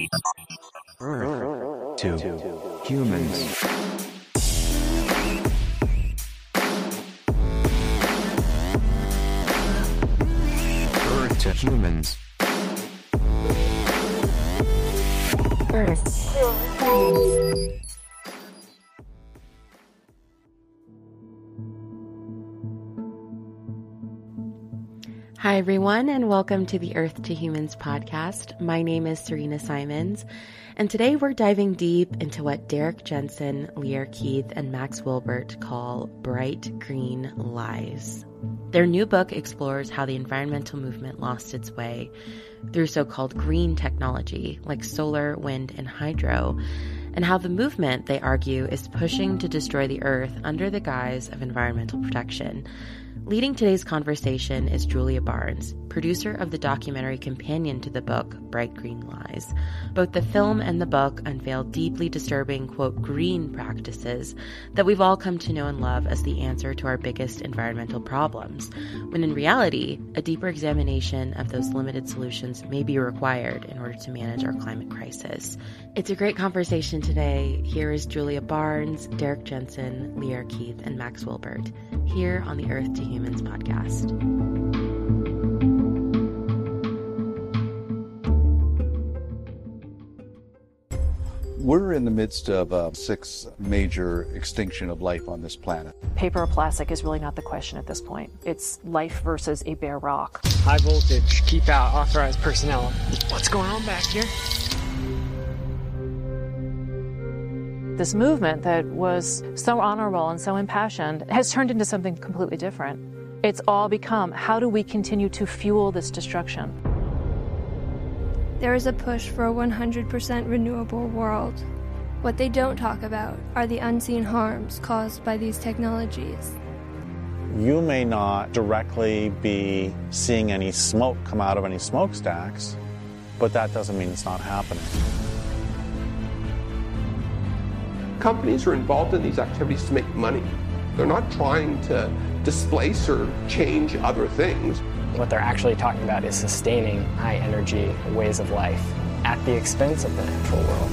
Earth to humans. Earth to humans. Earth to humans. Hi, everyone, and welcome to the Earth to Humans podcast. My name is Serena Simons, and today we're diving deep into what Derrick Jensen, Lierre Keith, and Max Wilbert call bright green lies. Their new book explores how the environmental movement lost its way through so called green technology like solar, wind, and hydro, and how the movement, they argue, is pushing to destroy the earth under the guise of environmental protection. Leading today's conversation is Julia Barnes, producer of the documentary companion to the book, Bright Green Lies. Both the film and the book unveil deeply disturbing, quote, green practices that we've all come to know and love as the answer to our biggest environmental problems, when in reality, a deeper examination of those limited solutions may be required in order to manage our climate crisis. It's a great conversation today. Here is Julia Barnes, Derrick Jensen, Lierre Keith, and Max Wilbert, here on the Earth to Humans podcast. We're in the midst of uh, a sixth major extinction of life on this planet. Paper or plastic is really not the question at this point. It's life versus a bare rock. High voltage, keep out authorized personnel. What's going on back here? This movement that was so honorable and so impassioned has turned into something completely different. It's all become how do we continue to fuel this destruction? There is a push for a 100% renewable world. What they don't talk about are the unseen harms caused by these technologies. You may not directly be seeing any smoke come out of any smokestacks, but that doesn't mean it's not happening. Companies are involved in these activities to make money. They're not trying to displace or change other things. What they're actually talking about is sustaining high energy ways of life at the expense of the natural world.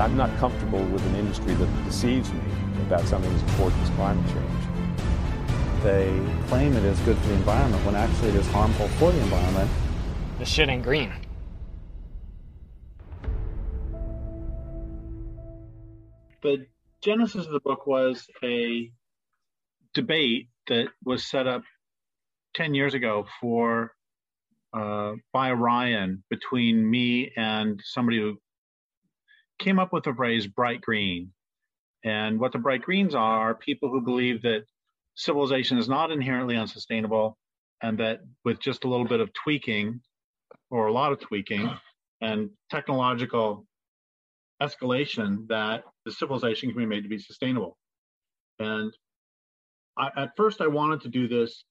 I'm not comfortable with an industry that deceives me about something as important as climate change. They claim it is good for the environment when actually it is harmful for the environment. This shit ain't green. The genesis of the book was a debate that was set up 10 years ago for uh, by Ryan between me and somebody who came up with the phrase bright green. And what the bright greens are, are people who believe that civilization is not inherently unsustainable and that with just a little bit of tweaking or a lot of tweaking and technological escalation that the civilization can be made to be sustainable. And I, at first, I wanted to do this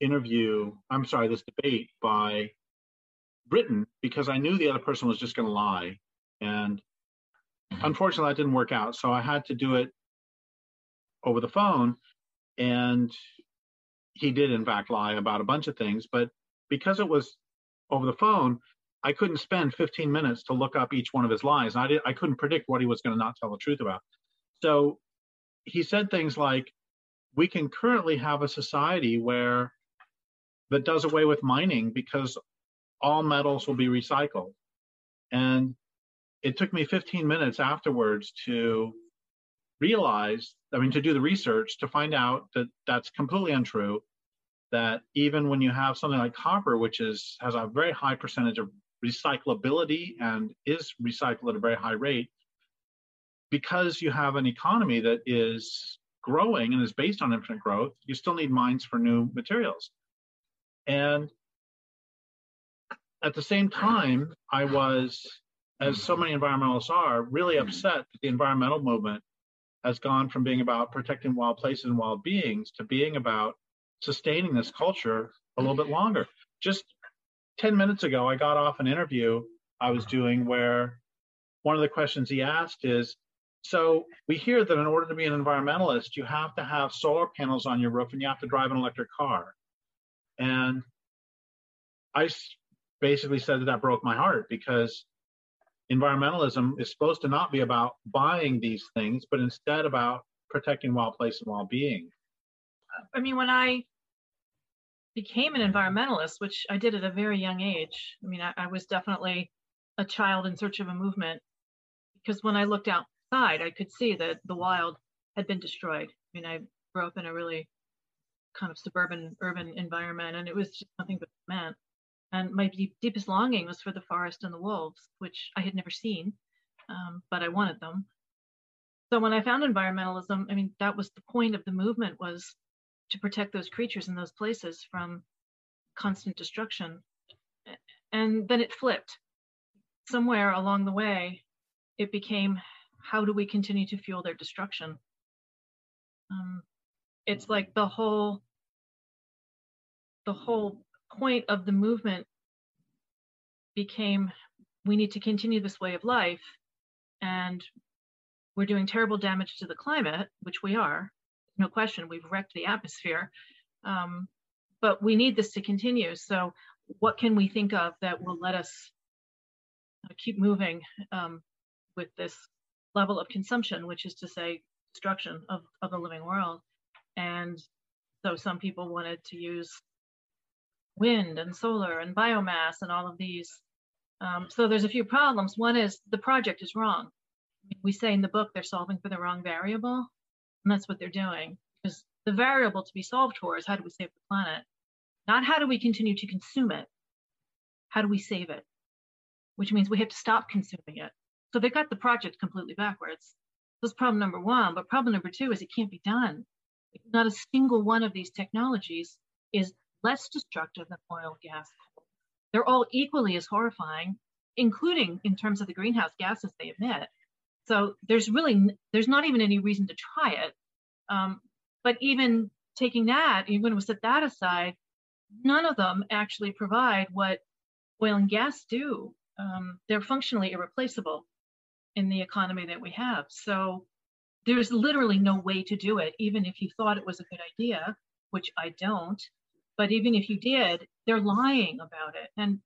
interview, I'm sorry, this debate by written because I knew the other person was just going to lie. And mm-hmm. unfortunately, that didn't work out. So I had to do it over the phone. And he did, in fact, lie about a bunch of things. But because it was over the phone, I couldn't spend 15 minutes to look up each one of his lies. I, did, I couldn't predict what he was going to not tell the truth about. So he said things like, we can currently have a society where that does away with mining because all metals will be recycled. And it took me 15 minutes afterwards to realize, I mean, to do the research to find out that that's completely untrue. That even when you have something like copper, which is has a very high percentage of recyclability and is recycled at a very high rate, because you have an economy that is growing and is based on infinite growth, you still need mines for new materials. And at the same time, I was, as so many environmentalists are, really upset that the environmental movement has gone from being about protecting wild places and wild beings to being about sustaining this culture a little bit longer. Just 10 minutes ago, I got off an interview I was doing where one of the questions he asked is so we hear that in order to be an environmentalist, you have to have solar panels on your roof and you have to drive an electric car. And I basically said that that broke my heart because environmentalism is supposed to not be about buying these things, but instead about protecting wild place and wild being. I mean, when I became an environmentalist, which I did at a very young age, I mean, I, I was definitely a child in search of a movement because when I looked I could see that the wild had been destroyed. I mean, I grew up in a really kind of suburban urban environment and it was just nothing but cement. And my deep, deepest longing was for the forest and the wolves, which I had never seen, um, but I wanted them. So when I found environmentalism, I mean, that was the point of the movement was to protect those creatures in those places from constant destruction. And then it flipped. Somewhere along the way, it became how do we continue to fuel their destruction? Um, it's like the whole the whole point of the movement became we need to continue this way of life and we're doing terrible damage to the climate which we are no question we've wrecked the atmosphere um, but we need this to continue so what can we think of that will let us uh, keep moving um, with this level of consumption which is to say destruction of, of the living world and so some people wanted to use wind and solar and biomass and all of these. Um, so there's a few problems. One is the project is wrong. We say in the book they're solving for the wrong variable, and that's what they're doing. Because the variable to be solved for is how do we save the planet, not how do we continue to consume it. How do we save it? Which means we have to stop consuming it. So they got the project completely backwards. That's problem number one. But problem number two is it can't be done. Not a single one of these technologies is less destructive than oil, and gas, coal. They're all equally as horrifying, including in terms of the greenhouse gases they emit. So there's really there's not even any reason to try it. Um, but even taking that, even we set that aside, none of them actually provide what oil and gas do. Um, they're functionally irreplaceable in the economy that we have. So there's literally no way to do it, even if you thought it was a good idea, which I don't. But even if you did, they're lying about it. And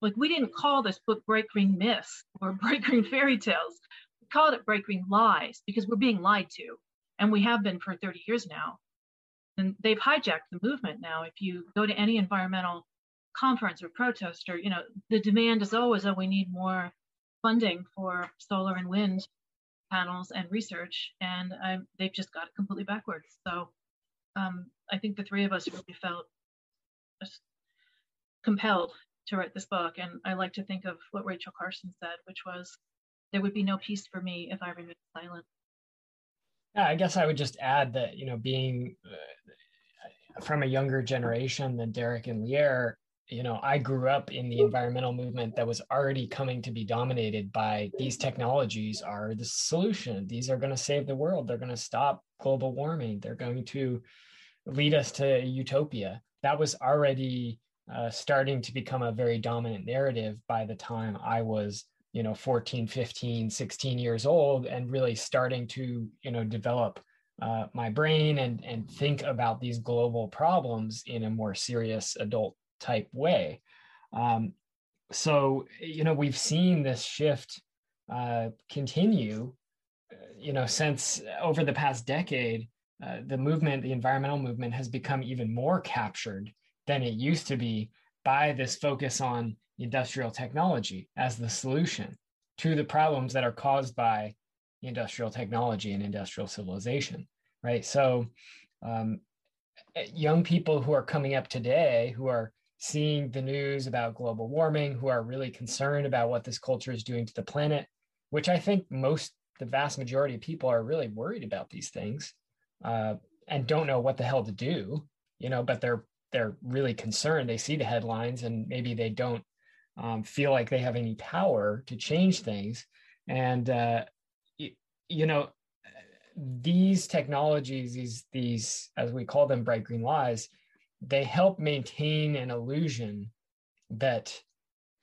like we didn't call this book Bright Green Myths or Bright Green Fairy Tales. We called it Bright Green Lies because we're being lied to. And we have been for 30 years now. And they've hijacked the movement now. If you go to any environmental conference or protest, or, you know, the demand is always, oh, we need more funding for solar and wind panels and research. And um, they've just got it completely backwards. So um, I think the three of us really felt compelled to write this book. And I like to think of what Rachel Carson said, which was, there would be no peace for me if I remained silent. Yeah, I guess I would just add that, you know, being uh, from a younger generation than Derrick and Lierre, you know, I grew up in the environmental movement that was already coming to be dominated by these technologies are the solution. These are going to save the world. They're going to stop global warming. They're going to lead us to utopia that was already uh, starting to become a very dominant narrative by the time I was, you know, 14, 15, 16 years old and really starting to, you know, develop uh, my brain and, and think about these global problems in a more serious adult type way. Um, so, you know, we've seen this shift uh, continue, uh, you know, since over the past decade uh, the movement, the environmental movement, has become even more captured than it used to be by this focus on industrial technology as the solution to the problems that are caused by industrial technology and industrial civilization, right? So, um, young people who are coming up today who are seeing the news about global warming, who are really concerned about what this culture is doing to the planet, which I think most, the vast majority of people are really worried about these things uh, and don't know what the hell to do, you know, but they're they're really concerned. They see the headlines and maybe they don't um, feel like they have any power to change things. And uh, you, you know, these technologies, these these as we call them, bright green lies, they help maintain an illusion that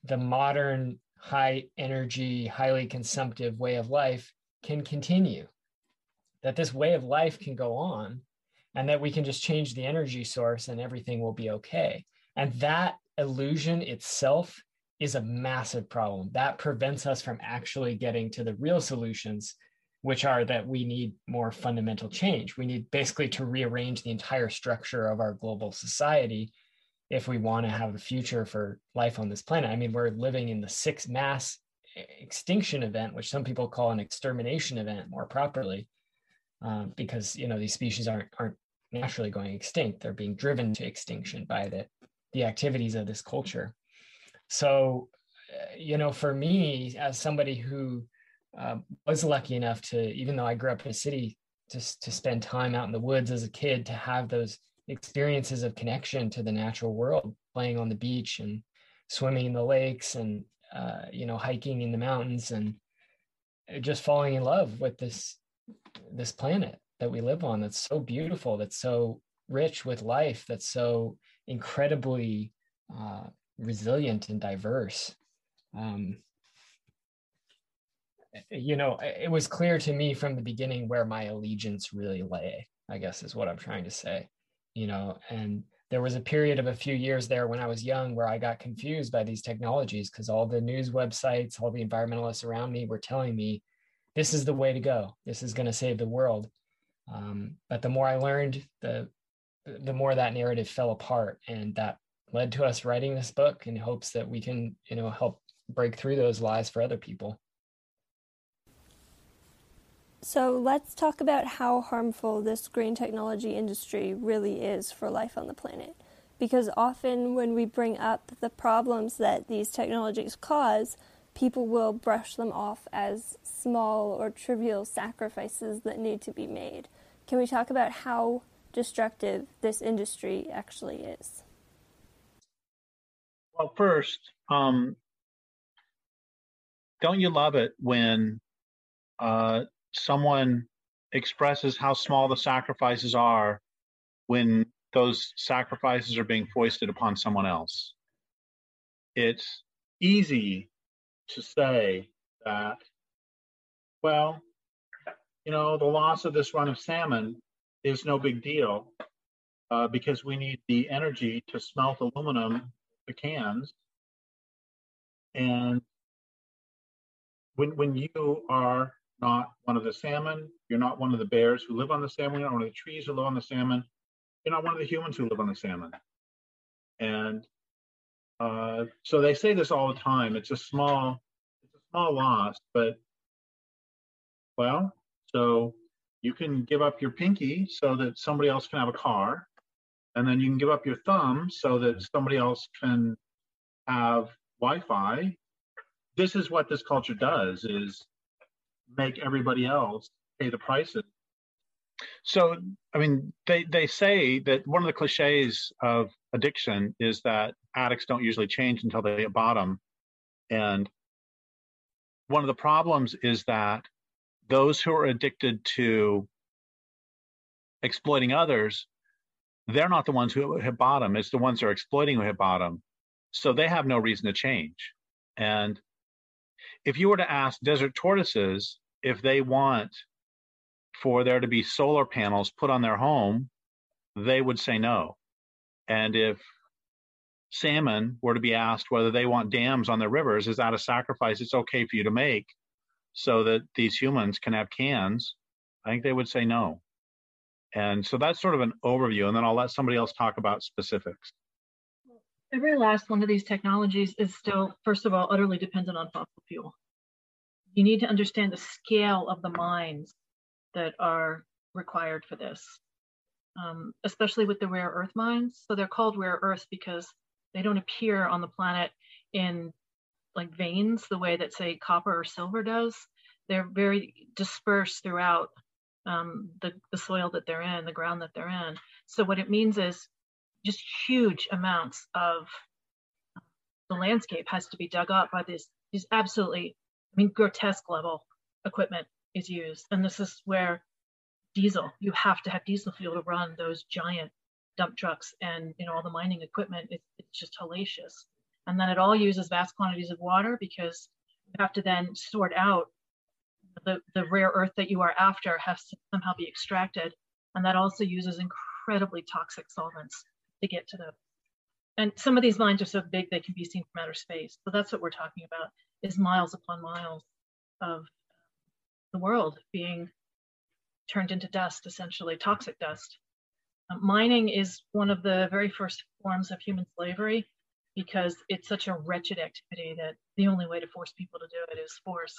the modern high energy, highly consumptive way of life can continue that this way of life can go on and that we can just change the energy source and everything will be okay. And that illusion itself is a massive problem. That prevents us from actually getting to the real solutions, which are that we need more fundamental change. We need basically to rearrange the entire structure of our global society if we want to have a future for life on this planet. I mean, we're living in the sixth mass extinction event, which some people call an extermination event more properly, um, because you know these species aren't aren't naturally going extinct; they're being driven to extinction by the the activities of this culture. So, uh, you know, for me, as somebody who uh, was lucky enough to, even though I grew up in a city, to, to spend time out in the woods as a kid, to have those experiences of connection to the natural world, playing on the beach and swimming in the lakes and, uh, you know, hiking in the mountains and just falling in love with this, this planet that we live on that's so beautiful, that's so rich with life, that's so incredibly uh, resilient and diverse. Um, you know, it was clear to me from the beginning where my allegiance really lay, I guess is what I'm trying to say, you know, and there was a period of a few years there when I was young where I got confused by these technologies because all the news websites, all the environmentalists around me were telling me this is the way to go. This is going to save the world. Um, but the more I learned, the the more that narrative fell apart, and that led to us writing this book in hopes that we can, you know, help break through those lies for other people. So let's talk about how harmful this green technology industry really is for life on the planet. Because often when we bring up the problems that these technologies cause, people will brush them off as small or trivial sacrifices that need to be made. Can we talk about how destructive this industry actually is? Well, first, um, don't you love it when uh, someone expresses how small the sacrifices are when those sacrifices are being foisted upon someone else? It's easy to say that, well, you know, the loss of this run of salmon is no big deal uh, because we need the energy to smelt aluminum the cans. And when when you are not one of the salmon, you're not one of the bears who live on the salmon, you're not one of the trees who live on the salmon, you're not one of the humans who live on the salmon. And uh, so they say this all the time. It's a small, it's a small loss, but well, so you can give up your pinky so that somebody else can have a car and then you can give up your thumb so that somebody else can have wi-fi this is what this culture does is make everybody else pay the prices so i mean they they say that one of the cliches of addiction is that addicts don't usually change until they hit bottom and one of the problems is that those who are addicted to exploiting others they're not the ones who hit bottom. It's the ones who are exploiting who hit bottom. So they have no reason to change. And if you were to ask desert tortoises if they want for there to be solar panels put on their home, they would say no. And if salmon were to be asked whether they want dams on their rivers, is that a sacrifice it's okay for you to make so that these humans can have cans? I think they would say no. And so that's sort of an overview, and then I'll let somebody else talk about specifics. Every last one of these technologies is still, first of all, utterly dependent on fossil fuel. You need to understand the scale of the mines that are required for this, um, especially with the rare earth mines. So they're called rare earth because they don't appear on the planet in like veins the way that, say, copper or silver does. They're very dispersed throughout um, the, the soil that they're in, the ground that they're in. So what it means is just huge amounts of the landscape has to be dug up by this these absolutely, I mean, grotesque level equipment is used. And this is where diesel, you have to have diesel fuel to run those giant dump trucks and you know all the mining equipment. It, it's just hellacious. And then it all uses vast quantities of water because you have to then sort out the, the rare earth that you are after has to somehow be extracted. And that also uses incredibly toxic solvents to get to the and some of these mines are so big they can be seen from outer space. So that's what we're talking about is miles upon miles of the world being turned into dust, essentially toxic dust. Um, mining is one of the very first forms of human slavery because it's such a wretched activity that the only way to force people to do it is force.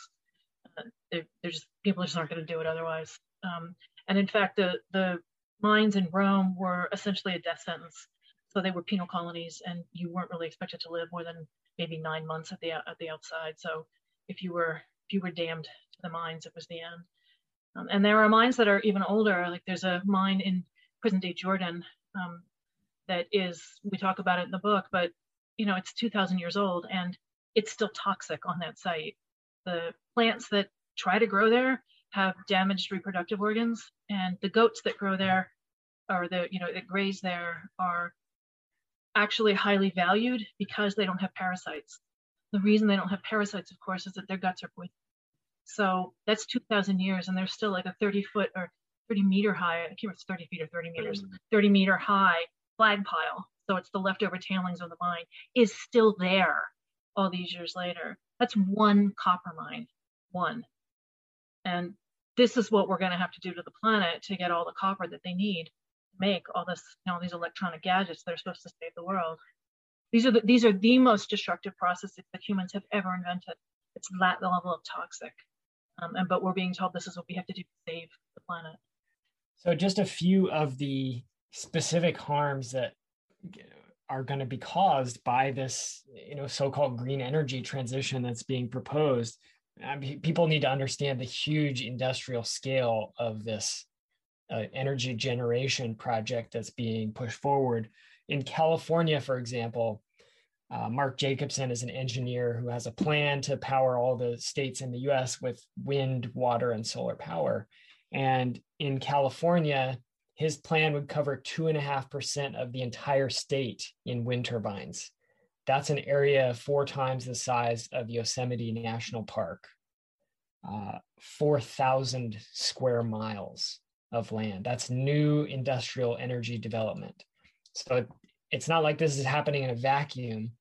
Uh, they're, they're, just people just aren't going to do it otherwise. Um, and in fact, the the mines in Rome were essentially a death sentence. So they were penal colonies, and you weren't really expected to live more than maybe nine months at the at the outside. So if you were if you were damned to the mines, it was the end. Um, and there are mines that are even older. Like there's a mine in present day Jordan um, that is we talk about it in the book, but you know it's 2,000 years old and it's still toxic on that site. The plants that try to grow there have damaged reproductive organs, and the goats that grow there or the you know that graze there are actually highly valued because they don't have parasites. The reason they don't have parasites, of course, is that their guts are poisoned. So that's 2,000 years, and there's still like a 30 foot or 30 meter high, I can't remember it's 30 feet or 30 meters, mm. 30 meter high slag pile. So it's the leftover tailings of the mine is still there all these years later. That's one copper mine, one. And this is what we're going to have to do to the planet to get all the copper that they need to make all this, you know, these electronic gadgets that are supposed to save the world. These are the, these are the most destructive processes that humans have ever invented. It's that level of toxic. Um, and but we're being told this is what we have to do to save the planet. So just a few of the specific harms that are going to be caused by this, you know, so-called green energy transition that's being proposed. I mean, people need to understand the huge industrial scale of this uh, energy generation project that's being pushed forward. In California, for example, uh, Mark Jacobson is an engineer who has a plan to power all the states in the US with wind, water, and solar power. And in California, his plan would cover 2.5% of the entire state in wind turbines. That's an area four times the size of Yosemite National Park, uh, 4,000 square miles of land. That's new industrial energy development. So it's not like this is happening in a vacuum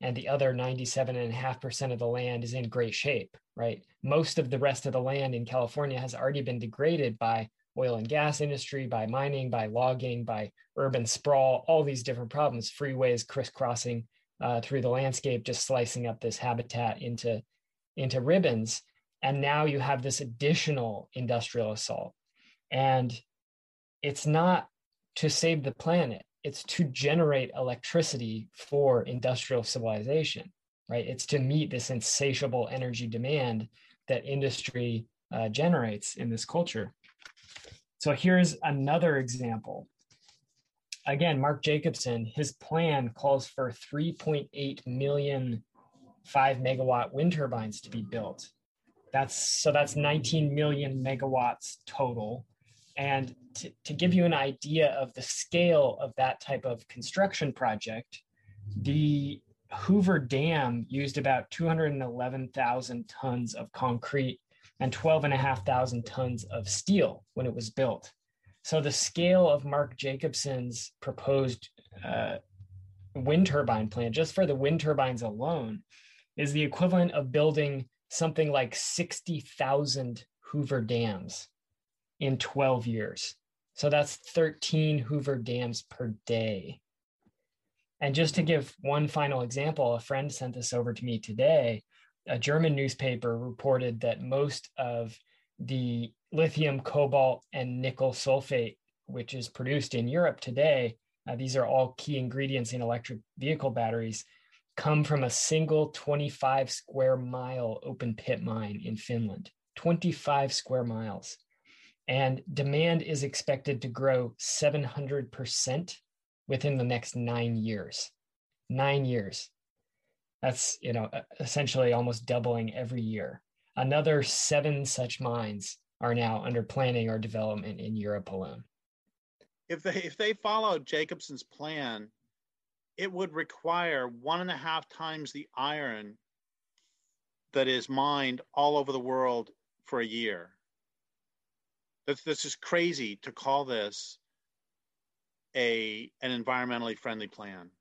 and the other 97.5% of the land is in great shape, right? Most of the rest of the land in California has already been degraded by oil and gas industry, by mining, by logging, by urban sprawl, all these different problems, freeways crisscrossing uh, through the landscape, just slicing up this habitat into, into ribbons. And now you have this additional industrial assault. And it's not to save the planet, it's to generate electricity for industrial civilization, right? It's to meet this insatiable energy demand that industry uh, generates in this culture. So here's another example. Again, Mark Jacobson, his plan calls for 3.8 million five megawatt wind turbines to be built. That's so that's 19 million megawatts total. And to, to give you an idea of the scale of that type of construction project, the Hoover Dam used about 211,000 tons of concrete and 12,500 tons of steel when it was built. So the scale of Mark Jacobson's proposed uh, wind turbine plant, just for the wind turbines alone, is the equivalent of building something like 60,000 Hoover dams in 12 years. So that's 13 Hoover dams per day. And just to give one final example, a friend sent this over to me today a German newspaper reported that most of the lithium, cobalt, and nickel sulfate, which is produced in Europe today, uh, these are all key ingredients in electric vehicle batteries, come from a single 25 square mile open pit mine in Finland. 25 square miles. And demand is expected to grow 700% within the next nine years. Nine years. That's, you know, essentially almost doubling every year. Another seven such mines are now under planning or development in Europe alone. If they if they followed Jacobson's plan, it would require one and a half times the iron that is mined all over the world for a year. This this is crazy to call this a an environmentally friendly plan.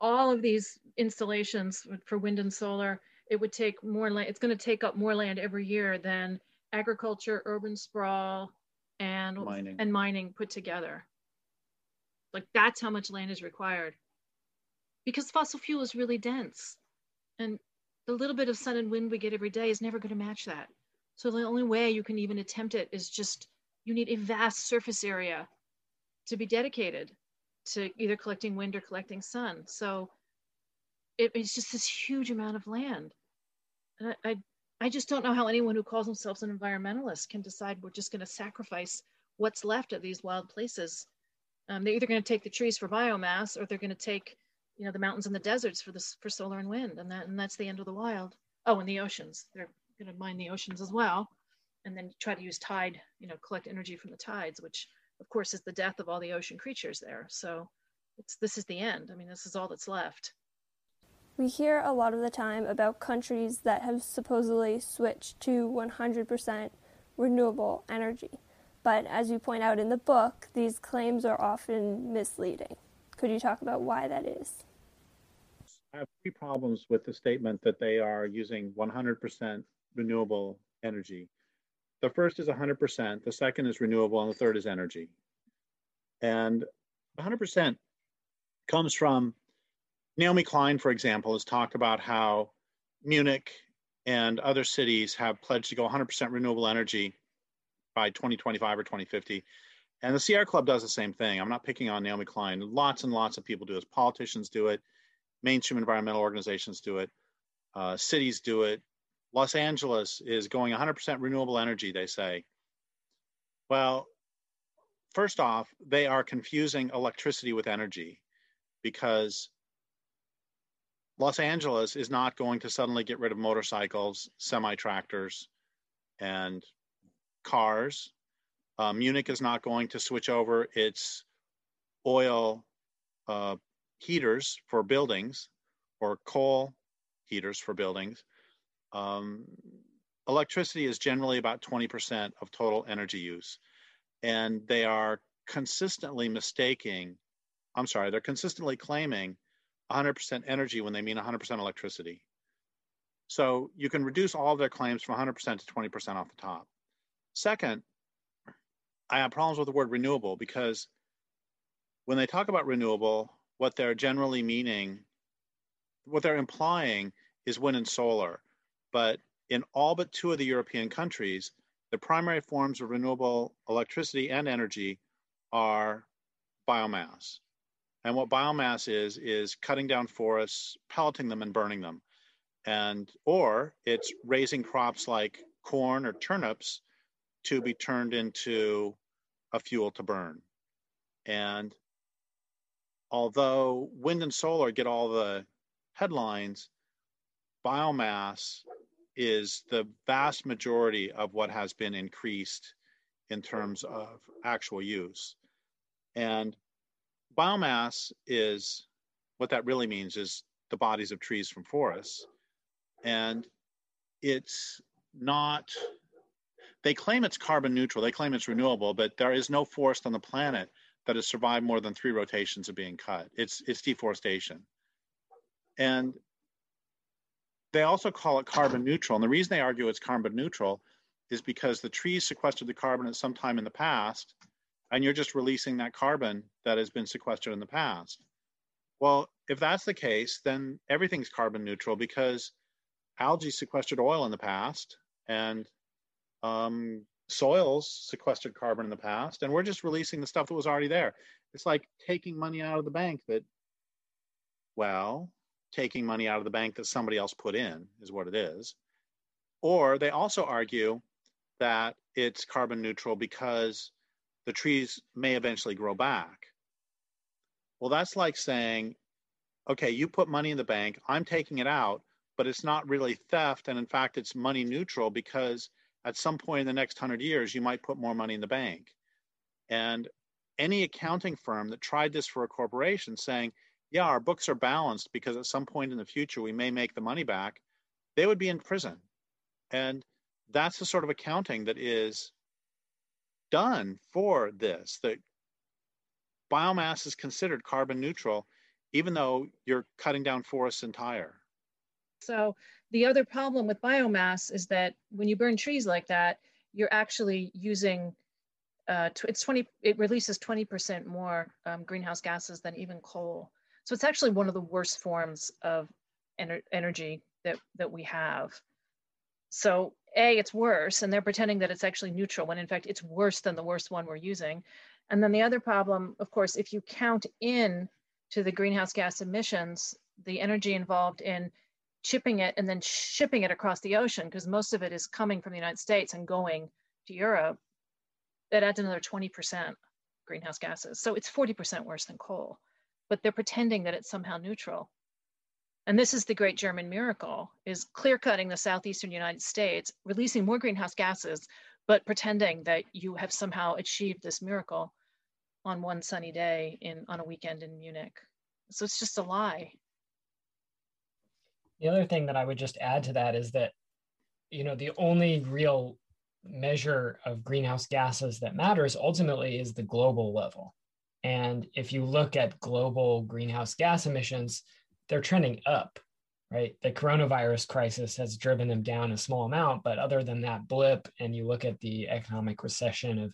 all of these installations for wind and solar, it would take more land. It's going to take up more land every year than agriculture, urban sprawl, and Mining. and mining put together. Like that's how much land is required. Because fossil fuel is really dense, and the little bit of sun and wind we get every day is never going to match that. So the only way you can even attempt it is just you need a vast surface area to be dedicated to either collecting wind or collecting sun. So it, it's just this huge amount of land. And I, I, I just don't know how anyone who calls themselves an environmentalist can decide we're just going to sacrifice what's left of these wild places. Um, they're either going to take the trees for biomass or they're going to take, you know, the mountains and the deserts for this for solar and wind, and that and that's the end of the wild. Oh, and the oceans. They're going to mine the oceans as well, and then try to use tide, you know, collect energy from the tides, which of course is the death of all the ocean creatures there. So it's this is the end. I mean, this is all that's left. We hear a lot of the time about countries that have supposedly switched to 100% renewable energy. But as you point out in the book, these claims are often misleading. Could you talk about why that is? I have three problems with the statement that they are using 100% renewable energy. The first is 100%, the second is renewable, and the third is energy. And 100% comes from Naomi Klein, for example, has talked about how Munich and other cities have pledged to go 100% renewable energy by 2025 or 2050. And the Sierra Club does the same thing. I'm not picking on Naomi Klein. Lots and lots of people do this. Politicians do it, mainstream environmental organizations do it, uh, cities do it. Los Angeles is going 100% renewable energy, they say. Well, first off, they are confusing electricity with energy because Los Angeles is not going to suddenly get rid of motorcycles, semi tractors, and cars. Uh, Munich is not going to switch over its oil uh, heaters for buildings or coal heaters for buildings. Um, electricity is generally about 20% of total energy use. And they are consistently mistaking, I'm sorry, they're consistently claiming 100% energy when they mean 100% electricity. So you can reduce all their claims from 100% to 20% off the top. Second, I have problems with the word renewable because when they talk about renewable, what they're generally meaning, what they're implying is wind and solar. But in all but two of the European countries, the primary forms of renewable electricity and energy are biomass. And what biomass is is cutting down forests, pelleting them and burning them. And or it's raising crops like corn or turnips to be turned into a fuel to burn. And although wind and solar get all the headlines, biomass is the vast majority of what has been increased in terms of actual use. And biomass is what that really means is the bodies of trees from forests. And it's not they claim it's carbon neutral, they claim it's renewable, but there is no forest on the planet that has survived more than three rotations of being cut. It's it's deforestation. And they also call it carbon neutral. And the reason they argue it's carbon neutral is because the trees sequestered the carbon at some time in the past, and you're just releasing that carbon that has been sequestered in the past. Well, if that's the case, then everything's carbon neutral because algae sequestered oil in the past, and um, soils sequestered carbon in the past, and we're just releasing the stuff that was already there. It's like taking money out of the bank that, well, taking money out of the bank that somebody else put in is what it is. Or they also argue that it's carbon neutral because the trees may eventually grow back. Well, that's like saying, okay, you put money in the bank, I'm taking it out, but it's not really theft. And in fact, it's money neutral because at some point in the next hundred years, you might put more money in the bank. And any accounting firm that tried this for a corporation saying, yeah, our books are balanced because at some point in the future we may make the money back, they would be in prison. And that's the sort of accounting that is done for this. That biomass is considered carbon neutral even though you're cutting down forests entire. So the other problem with biomass is that when you burn trees like that, you're actually using uh, it's 20 it releases 20% more um, greenhouse gases than even coal so it's actually one of the worst forms of ener- energy that that we have so a it's worse and they're pretending that it's actually neutral when in fact it's worse than the worst one we're using. And then the other problem of course if you count in to the greenhouse gas emissions the energy involved in chipping it and then shipping it across the ocean because most of it is coming from the united states and going to europe that adds another 20% greenhouse gases. So it's 40% worse than coal but they're pretending that it's somehow neutral and this is the great German miracle, is clear cutting the southeastern United States, releasing more greenhouse gases, but pretending that you have somehow achieved this miracle on one sunny day in on a weekend in Munich. So it's just a lie. The other thing that I would just add to that is that, you know, the only real measure of greenhouse gases that matters ultimately is the global level. And if you look at global greenhouse gas emissions, they're trending up, right? The coronavirus crisis has driven them down a small amount, but other than that blip, and you look at the economic recession of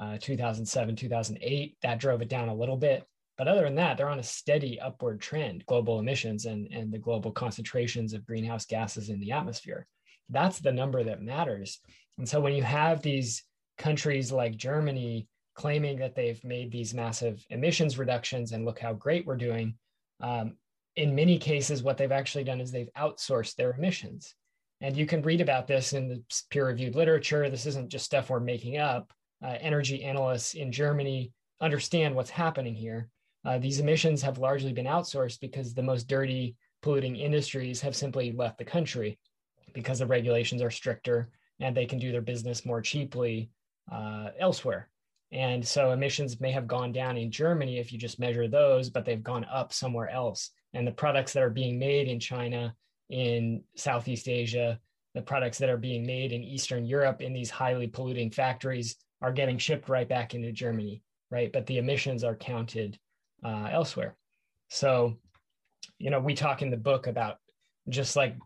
uh, 2007, 2008, that drove it down a little bit. But other than that, they're on a steady upward trend, global emissions and, and the global concentrations of greenhouse gases in the atmosphere. That's the number that matters. And so when you have these countries like Germany claiming that they've made these massive emissions reductions and look how great we're doing, um, in many cases, what they've actually done is they've outsourced their emissions. And you can read about this in the peer reviewed literature. This isn't just stuff we're making up. Uh, energy analysts in Germany understand what's happening here. Uh, these emissions have largely been outsourced because the most dirty, polluting industries have simply left the country because the regulations are stricter and they can do their business more cheaply uh, elsewhere. And so emissions may have gone down in Germany if you just measure those, but they've gone up somewhere else and the products that are being made in China, in Southeast Asia, the products that are being made in Eastern Europe in these highly polluting factories are getting shipped right back into Germany, right? But the emissions are counted uh, elsewhere. So, you know, we talk in the book about just like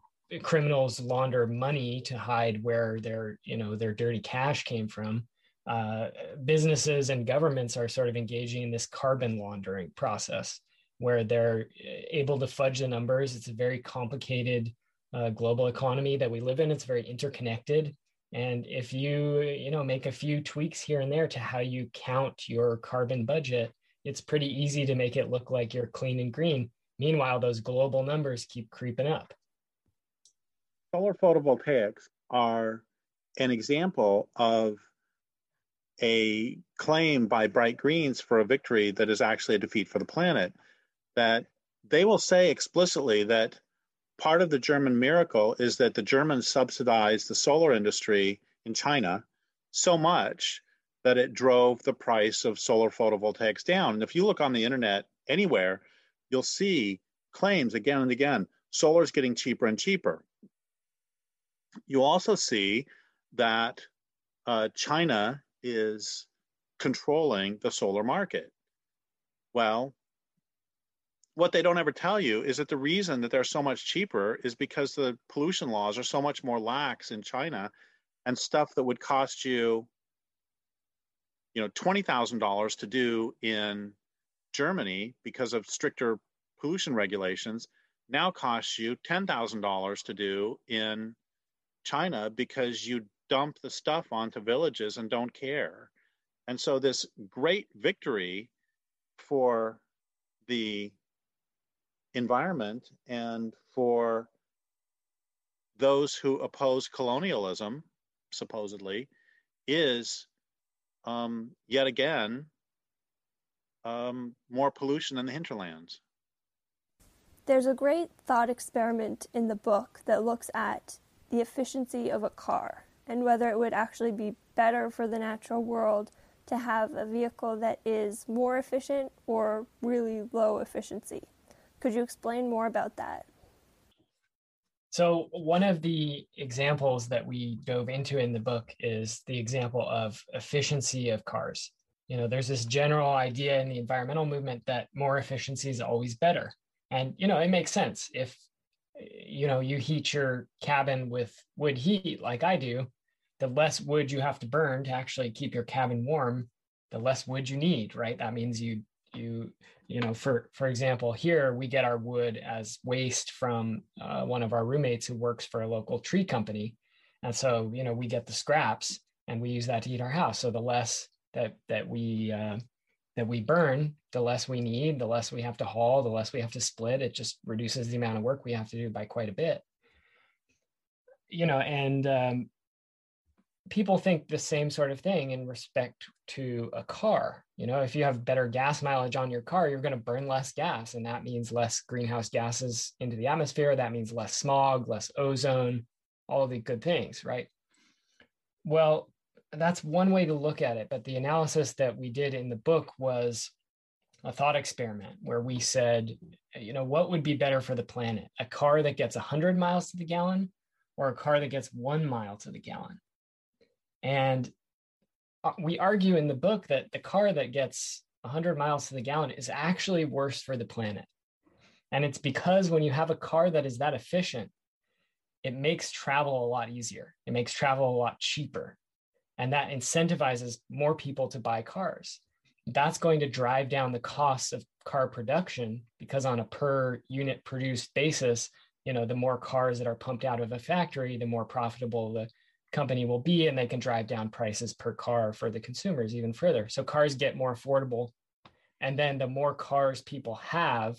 criminals launder money to hide where their, you know, their dirty cash came from. Uh, businesses and governments are sort of engaging in this carbon laundering process where they're eh, able to fudge the numbers. It's a very complicated uh, global economy that we live in. It's very interconnected. And if you, you know, make a few tweaks here and there to how you count your carbon budget, it's pretty easy to make it look like you're clean and green. Meanwhile, those global numbers keep creeping up. Solar photovoltaics are an example of a claim by Bright Greens for a victory that is actually a defeat for the planet that they will say explicitly that part of the German miracle is that the Germans subsidized the solar industry in China so much that it drove the price of solar photovoltaics down. And if you look on the internet anywhere, you'll see claims again and again solar is getting cheaper and cheaper. You also see that uh, China is controlling the solar market. Well, what they don't ever tell you is that the reason that they're so much cheaper is because the pollution laws are so much more lax in China and stuff that would cost you you know $20,000 to do in Germany because of stricter pollution regulations now costs you $10,000 to do in China because you dump the stuff onto villages and don't care. And so this great victory for the environment and for those who oppose colonialism, supposedly, is um, yet again um, more pollution in the hinterlands. There's a great thought experiment in the book that looks at the efficiency of a car and whether it would actually be better for the natural world to have a vehicle that is more efficient or really low efficiency. Could you explain more about that? So, one of the examples that we dove into in the book is the example of efficiency of cars. you know there's this general idea in the environmental movement that more efficiency is always better and you know it makes sense if you know you heat your cabin with wood heat like i do the less wood you have to burn to actually keep your cabin warm the less wood you need right that means you you you know for for example here we get our wood as waste from uh, one of our roommates who works for a local tree company. And so you know we get the scraps and we use that to heat our house. So the less that that we uh, that we burn the less we need the less we have to haul the less we have to split. It just reduces the amount of work we have to do by quite a bit. You know and um, people think the same sort of thing in respect to a car. You know, if you have better gas mileage on your car, you're going to burn less gas, and that means less greenhouse gases into the atmosphere. That means less smog, less ozone, all of the good things, right? Well, that's one way to look at it. But the analysis that we did in the book was a thought experiment where we said, you know, what would be better for the planet? A car that gets 100 miles to the gallon or a car that gets one mile to the gallon? And Uh, we argue in the book that the car that gets 100 miles to the gallon is actually worse for the planet. And it's because when you have a car that is that efficient, it makes travel a lot easier. It makes travel a lot cheaper. And that incentivizes more people to buy cars. That's going to drive down the costs of car production because on a per unit produced basis, you know, the more cars that are pumped out of a factory, the more profitable the company will be and they can drive down prices per car for the consumers even further. So cars get more affordable and then the more cars people have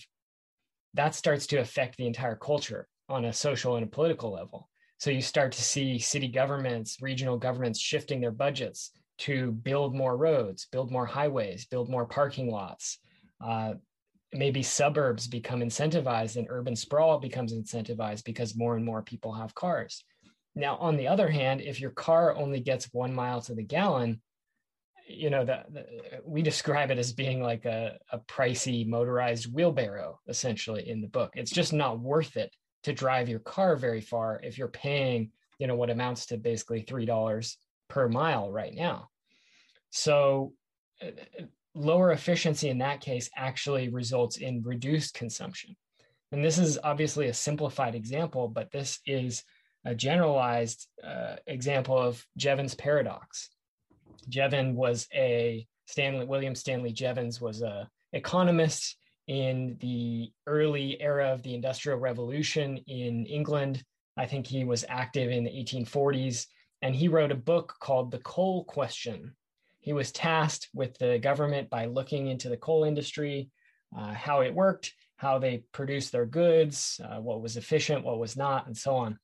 that starts to affect the entire culture on a social and a political level. So you start to see city governments regional governments shifting their budgets to build more roads build more highways build more parking lots. Uh, maybe suburbs become incentivized and urban sprawl becomes incentivized because more and more people have cars now, on the other hand, if your car only gets one mile to the gallon, you know that we describe it as being like a, a pricey motorized wheelbarrow essentially in the book. It's just not worth it to drive your car very far if you're paying you know what amounts to basically three dollars per mile right now. So uh, lower efficiency in that case actually results in reduced consumption. And this is obviously a simplified example but this is a generalized uh, example of Jevons paradox. Jevon was a Stanley William Stanley Jevons was a economist in the early era of the Industrial Revolution in England. I think he was active in the 1840s, and he wrote a book called The Coal Question. He was tasked with the government by looking into the coal industry, uh, how it worked, how they produced their goods, uh, what was efficient, what was not, and so on.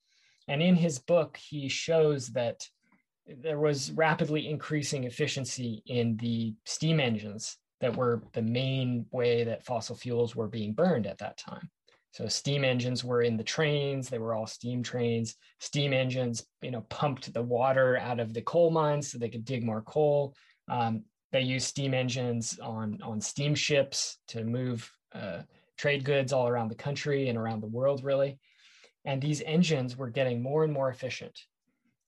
And in his book, he shows that there was rapidly increasing efficiency in the steam engines that were the main way that fossil fuels were being burned at that time. So steam engines were in the trains, they were all steam trains. Steam engines, you know, pumped the water out of the coal mines so they could dig more coal. Um, they used steam engines on, on steamships to move uh, trade goods all around the country and around the world, really. And these engines were getting more and more efficient.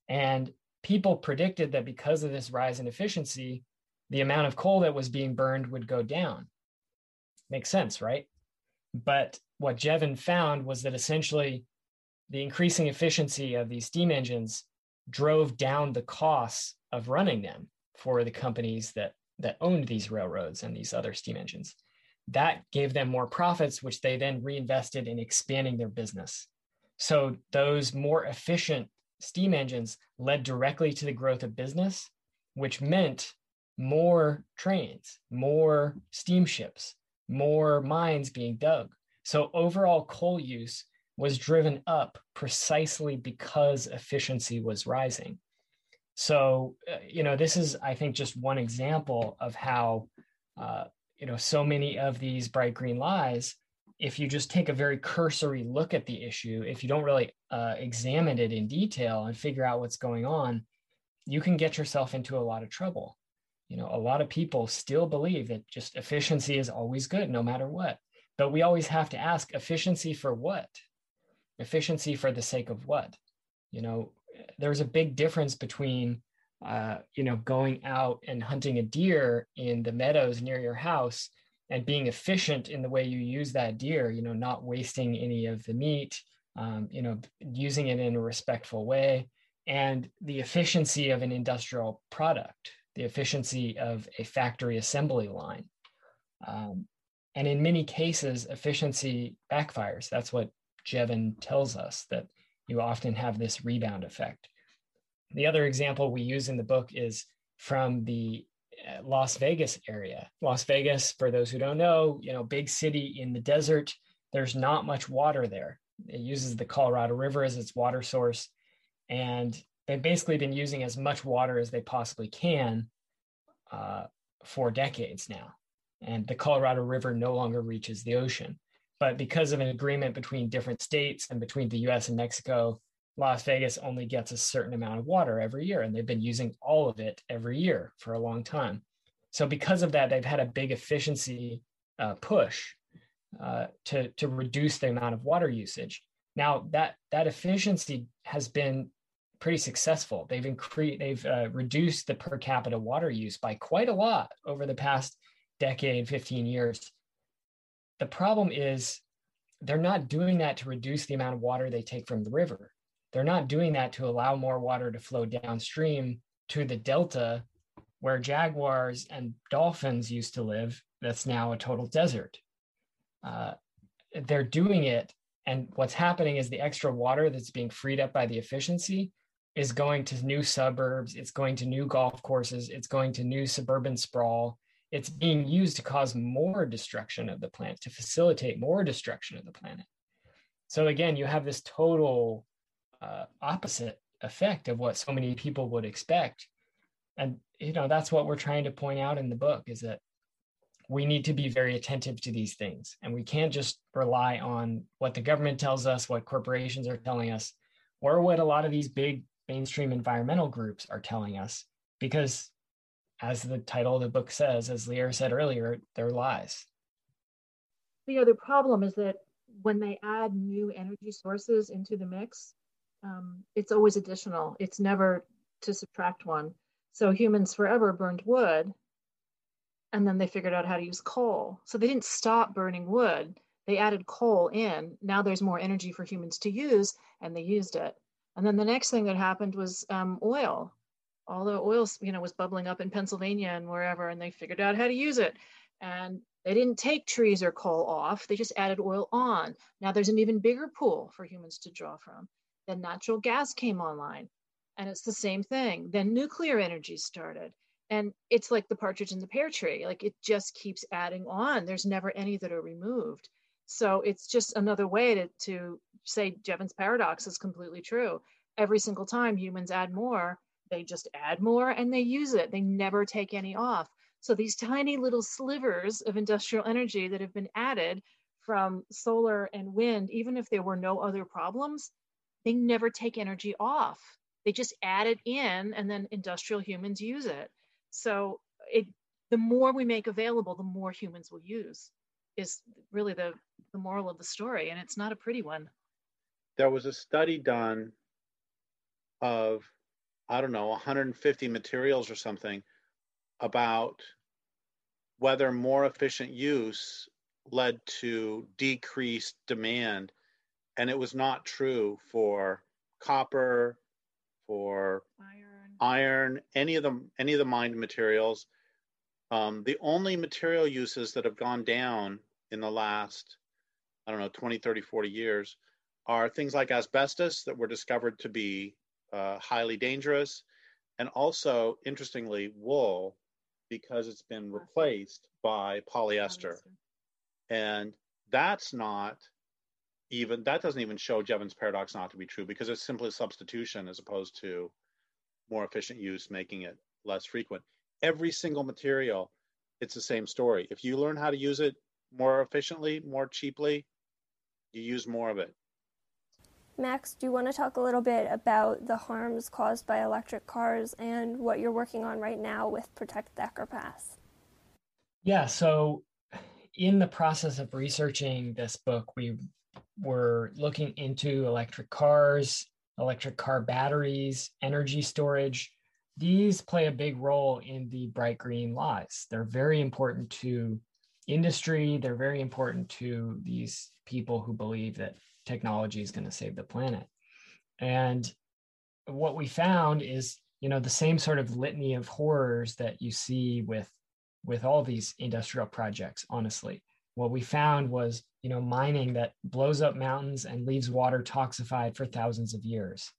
And people predicted that because of this rise in efficiency, the amount of coal that was being burned would go down. Makes sense, right? But what Jevon found was that essentially the increasing efficiency of these steam engines drove down the costs of running them for the companies that that owned these railroads and these other steam engines. That gave them more profits, which they then reinvested in expanding their business. So those more efficient steam engines led directly to the growth of business, which meant more trains, more steamships, more mines being dug. So overall coal use was driven up precisely because efficiency was rising. So, uh, you know, this is, I think, just one example of how, uh, you know, so many of these bright green lies if you just take a very cursory look at the issue, if you don't really uh, examine it in detail and figure out what's going on, you can get yourself into a lot of trouble. You know, a lot of people still believe that just efficiency is always good, no matter what. But we always have to ask efficiency for what? Efficiency for the sake of what? You know, there's a big difference between uh, you know, going out and hunting a deer in the meadows near your house and being efficient in the way you use that deer, you know, not wasting any of the meat, um, you know, using it in a respectful way, and the efficiency of an industrial product, the efficiency of a factory assembly line. Um, and in many cases, efficiency backfires. That's what Jevin tells us that you often have this rebound effect. The other example we use in the book is from the Las Vegas area. Las Vegas, for those who don't know, you know, big city in the desert. There's not much water there. It uses the Colorado River as its water source, and they've basically been using as much water as they possibly can uh, for decades now. And the Colorado River no longer reaches the ocean. But because of an agreement between different states and between the US and Mexico, Las Vegas only gets a certain amount of water every year, and they've been using all of it every year for a long time. So, because of that, they've had a big efficiency uh, push uh, to to reduce the amount of water usage. Now, that that efficiency has been pretty successful. They've increased, they've uh, reduced the per capita water use by quite a lot over the past decade, 15 years. The problem is they're not doing that to reduce the amount of water they take from the river. They're not doing that to allow more water to flow downstream to the delta where jaguars and dolphins used to live. That's now a total desert. Uh, they're doing it. And what's happening is the extra water that's being freed up by the efficiency is going to new suburbs, it's going to new golf courses, it's going to new suburban sprawl. It's being used to cause more destruction of the planet, to facilitate more destruction of the planet. So again, you have this total uh, opposite effect of what so many people would expect. And you know that's what we're trying to point out in the book is that we need to be very attentive to these things, and we can't just rely on what the government tells us, what corporations are telling us, or what a lot of these big mainstream environmental groups are telling us, because as the title of the book says, as Lierre said earlier, they're lies. The other problem is that when they add new energy sources into the mix, um, it's always additional. It's never to subtract one. So humans forever burned wood, and then they figured out how to use coal. So they didn't stop burning wood. They added coal in. Now there's more energy for humans to use, and they used it. And then the next thing that happened was um, oil. All the oil, you know, was bubbling up in Pennsylvania and wherever, and they figured out how to use it. And they didn't take trees or coal off; they just added oil on. Now there's an even bigger pool for humans to draw from. Then natural gas came online, and it's the same thing. Then nuclear energy started, and it's like the partridge in the pear tree. Like it just keeps adding on. There's never any that are removed. So it's just another way to, to say Jevons paradox is completely true. Every single time humans add more, they just add more and they use it. They never take any off. So these tiny little slivers of industrial energy that have been added from solar and wind, even if there were no other problems, they never take energy off. They just add it in and then industrial humans use it. So it the more we make available, the more humans will use is really the, the moral of the story. And it's not a pretty one. There was a study done of, I don't know, 150 materials or something about whether more efficient use led to decreased demand and it was not true for copper, for iron, iron any of the any of the mined materials. Um, the only material uses that have gone down in the last, I don't know, 20, 30, 40 years are things like asbestos that were discovered to be uh, highly dangerous, and also, interestingly, wool because it's been replaced by polyester. polyester. And that's not even that doesn't even show Jevons paradox not to be true because it's simply substitution as opposed to more efficient use, making it less frequent. Every single material, it's the same story. If you learn how to use it more efficiently, more cheaply, you use more of it. Max, do you want to talk a little bit about the harms caused by electric cars and what you're working on right now with Protect Thacker Pass? Yeah, so in the process of researching this book, we we're looking into electric cars, electric car batteries, energy storage. these play a big role in the bright green lies. They're very important to industry. They're very important to these people who believe that technology is going to save the planet. And what we found is, you know, the same sort of litany of horrors that you see with with all these industrial projects, honestly. What we found was, you know, mining that blows up mountains and leaves water toxified for thousands of years.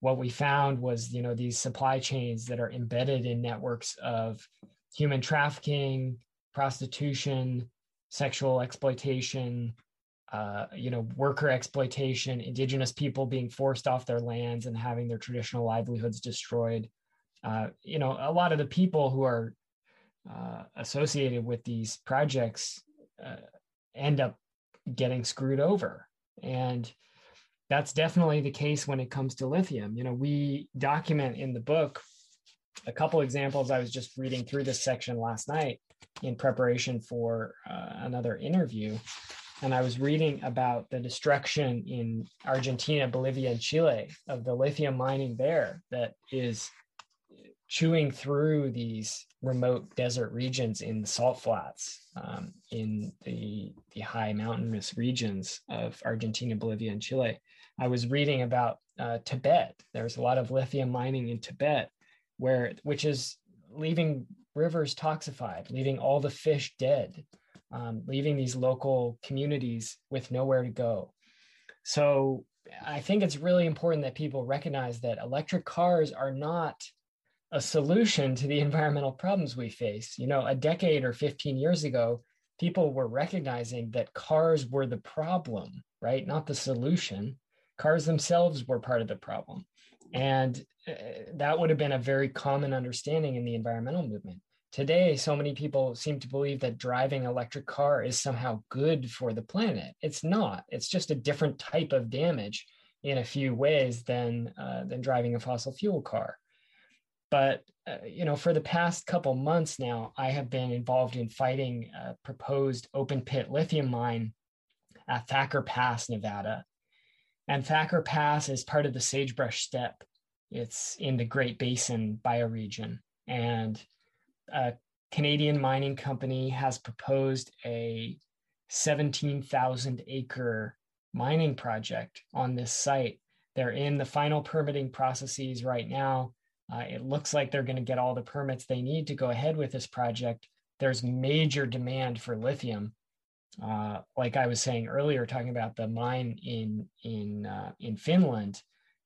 What we found was, you know, these supply chains that are embedded in networks of human trafficking, prostitution, sexual exploitation, uh, you know, worker exploitation, indigenous people being forced off their lands and having their traditional livelihoods destroyed. Uh, you know, a lot of the people who are uh, associated with these projects uh, end up getting screwed over. And that's definitely the case when it comes to lithium. You know, we document in the book a couple examples. I was just reading through this section last night in preparation for uh, another interview. And I was reading about the destruction in Argentina, Bolivia, and Chile of the lithium mining there that is chewing through these remote desert regions in the salt flats, um, in the, the high mountainous regions of Argentina, Bolivia, and Chile. I was reading about uh, Tibet. There's a lot of lithium mining in Tibet, where which is leaving rivers toxified, leaving all the fish dead, um, leaving these local communities with nowhere to go. So I think it's really important that people recognize that electric cars are not a solution to the environmental problems we face. You know, a decade or 15 years ago, people were recognizing that cars were the problem, right? Not the solution. Cars themselves were part of the problem. And uh, that would have been a very common understanding in the environmental movement. Today, so many people seem to believe that driving electric car is somehow good for the planet. It's not. It's just a different type of damage in a few ways than uh, than driving a fossil fuel car. But uh, you know, for the past couple months now, I have been involved in fighting a proposed open pit lithium mine at Thacker Pass, Nevada. And Thacker Pass is part of the Sagebrush Steppe. It's in the Great Basin bioregion. And a Canadian mining company has proposed a 17,000 acre mining project on this site. They're in the final permitting processes right now. Uh, it looks like they're going to get all the permits they need to go ahead with this project. There's major demand for lithium. Uh, like I was saying earlier, talking about the mine in in uh, in Finland,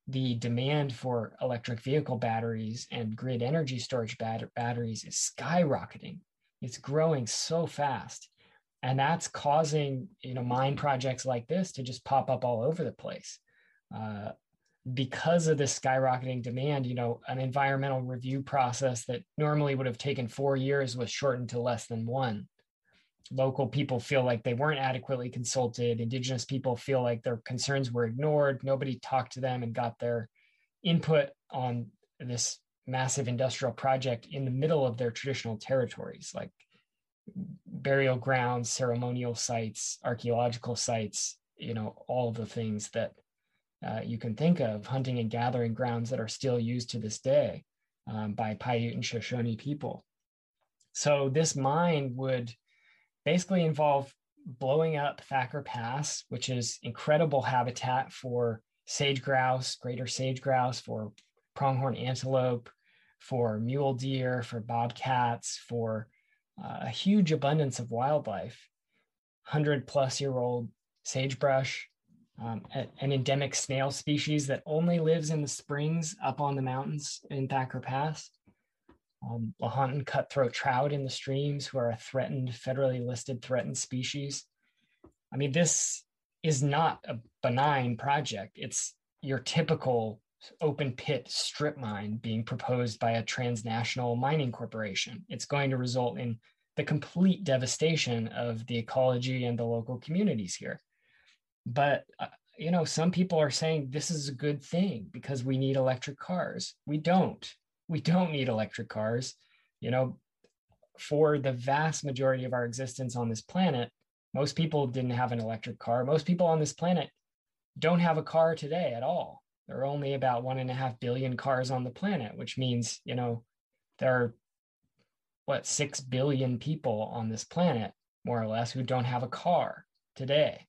the demand for electric vehicle batteries and grid energy storage bat- batteries is skyrocketing. It's growing so fast, and that's causing you know mine projects like this to just pop up all over the place. Uh, because of this skyrocketing demand, you know, an environmental review process that normally would have taken four years was shortened to less than one. Local people feel like they weren't adequately consulted. Indigenous people feel like their concerns were ignored. Nobody talked to them and got their input on this massive industrial project in the middle of their traditional territories, like burial grounds, ceremonial sites, archaeological sites, you know, all the things that uh, you can think of hunting and gathering grounds that are still used to this day um, by Paiute and Shoshone people. So this mine would basically involve blowing up Thacker Pass, which is incredible habitat for sage grouse, greater sage grouse, for pronghorn antelope, for mule deer, for bobcats, for uh, a huge abundance of wildlife. 100 plus year old sagebrush, um, an endemic snail species that only lives in the springs up on the mountains in Thacker Pass. Um, Lahontan cutthroat trout in the streams, who are a threatened, federally listed threatened species. I mean, this is not a benign project. It's your typical open pit strip mine being proposed by a transnational mining corporation. It's going to result in the complete devastation of the ecology and the local communities here but uh, you know some people are saying this is a good thing because we need electric cars. We don't. We don't need electric cars. You know for the vast majority of our existence on this planet most people didn't have an electric car. Most people on this planet don't have a car today at all. There are only about one and a half billion cars on the planet, which means, you know, there are what, six billion people on this planet, more or less, who don't have a car today.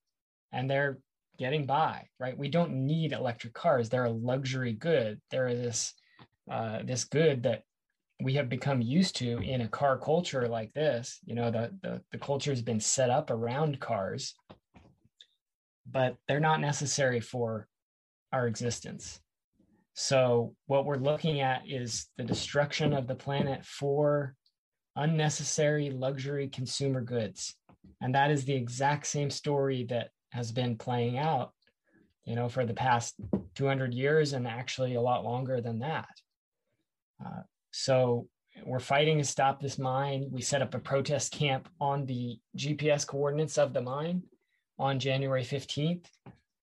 And they're getting by, right? We don't need electric cars. They're a luxury good. They're this uh, this good that we have become used to in a car culture like this. You know, the the, the culture has been set up around cars, but they're not necessary for our existence. So what we're looking at is the destruction of the planet for unnecessary luxury consumer goods. And that is the exact same story that has been playing out, you know, for the past 200 years and actually a lot longer than that. Uh, so we're fighting to stop this mine. We set up a protest camp on the GPS coordinates of the mine on January 15th.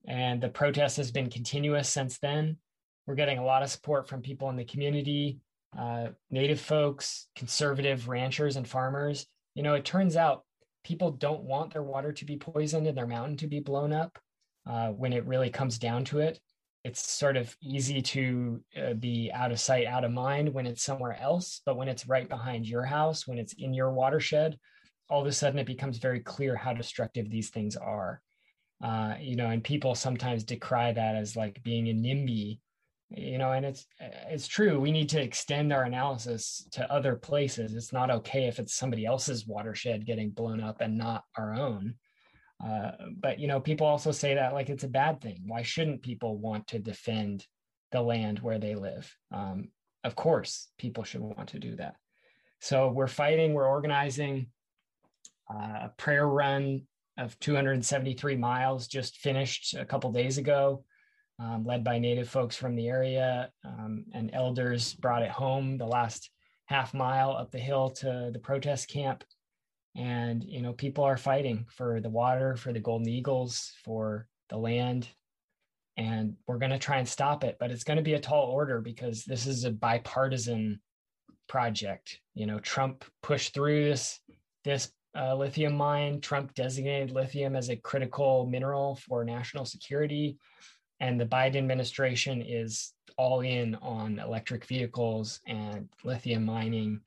And the protest has been continuous since then. We're getting a lot of support from people in the community, uh, native folks, conservative ranchers and farmers. You know, it turns out people don't want their water to be poisoned and their mountain to be blown up uh, when it really comes down to it. It's sort of easy to uh, be out of sight, out of mind when it's somewhere else. But when it's right behind your house, when it's in your watershed, all of a sudden it becomes very clear how destructive these things are. Uh, you know, and people sometimes decry that as like being a NIMBY you know and it's it's true we need to extend our analysis to other places. It's not okay if it's somebody else's watershed getting blown up and not our own. Uh, but you know people also say that like it's a bad thing. Why shouldn't people want to defend the land where they live? Um, of course people should want to do that. So we're fighting we're organizing uh, a prayer run of 273 miles just finished a couple days ago um, led by Native folks from the area, um, and elders brought it home the last half mile up the hill to the protest camp. And, you know, people are fighting for the water, for the golden eagles, for the land. And we're going to try and stop it, but it's going to be a tall order because this is a bipartisan project. You know, Trump pushed through this this uh, lithium mine. Trump designated lithium as a critical mineral for national security and the Biden administration is all in on electric vehicles and lithium mining.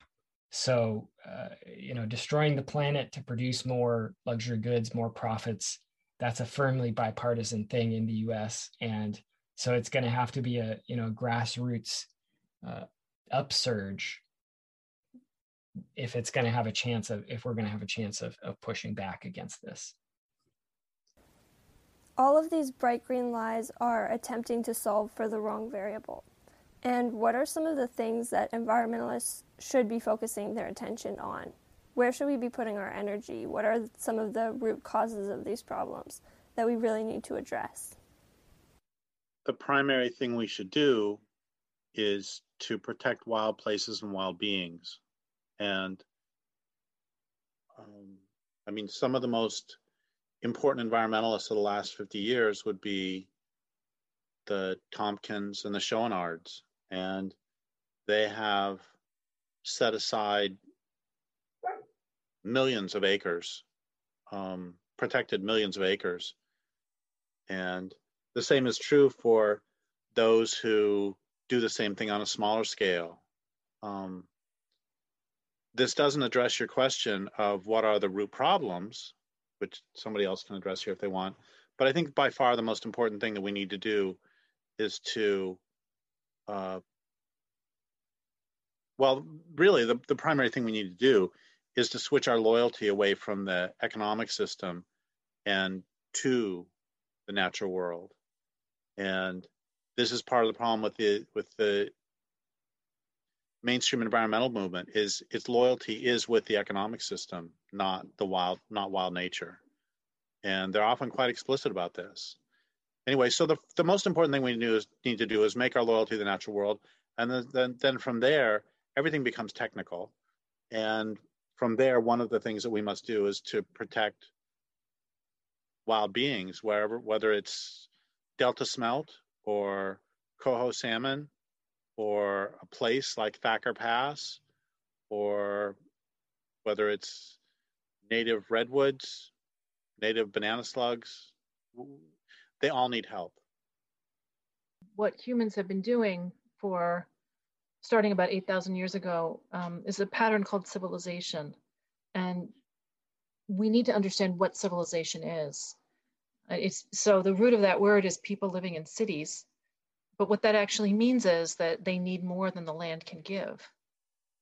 So, uh, you know, destroying the planet to produce more luxury goods, more profits, that's a firmly bipartisan thing in the US. And so it's going to have to be a, you know, grassroots uh, upsurge if it's going to have a chance of, if we're going to have a chance of, of pushing back against this. All of these bright green lies are attempting to solve for the wrong variable. And what are some of the things that environmentalists should be focusing their attention on? Where should we be putting our energy? What are some of the root causes of these problems that we really need to address? The primary thing we should do is to protect wild places and wild beings. And um, I mean, some of the most important environmentalists of the last 50 years would be the Tompkins and the Chouinards. And they have set aside millions of acres, um, protected millions of acres. And the same is true for those who do the same thing on a smaller scale. Um, this doesn't address your question of what are the root problems which somebody else can address here if they want. But I think by far the most important thing that we need to do is to, uh, well, really the, the primary thing we need to do is to switch our loyalty away from the economic system and to the natural world. And this is part of the problem with the with the mainstream environmental movement is its loyalty is with the economic system, not the wild, not wild nature. And they're often quite explicit about this. Anyway, so the, the most important thing we do is, need to do is make our loyalty to the natural world. And then, then, then from there, everything becomes technical. And from there, one of the things that we must do is to protect wild beings, wherever, whether it's Delta smelt or coho salmon or a place like Thacker Pass, or whether it's native redwoods, native banana slugs, they all need help. what humans have been doing for starting about 8,000 years ago um, is a pattern called civilization. And we need to understand what civilization is. Uh, it's, so the root of that word is people living in cities. But what that actually means is that they need more than the land can give.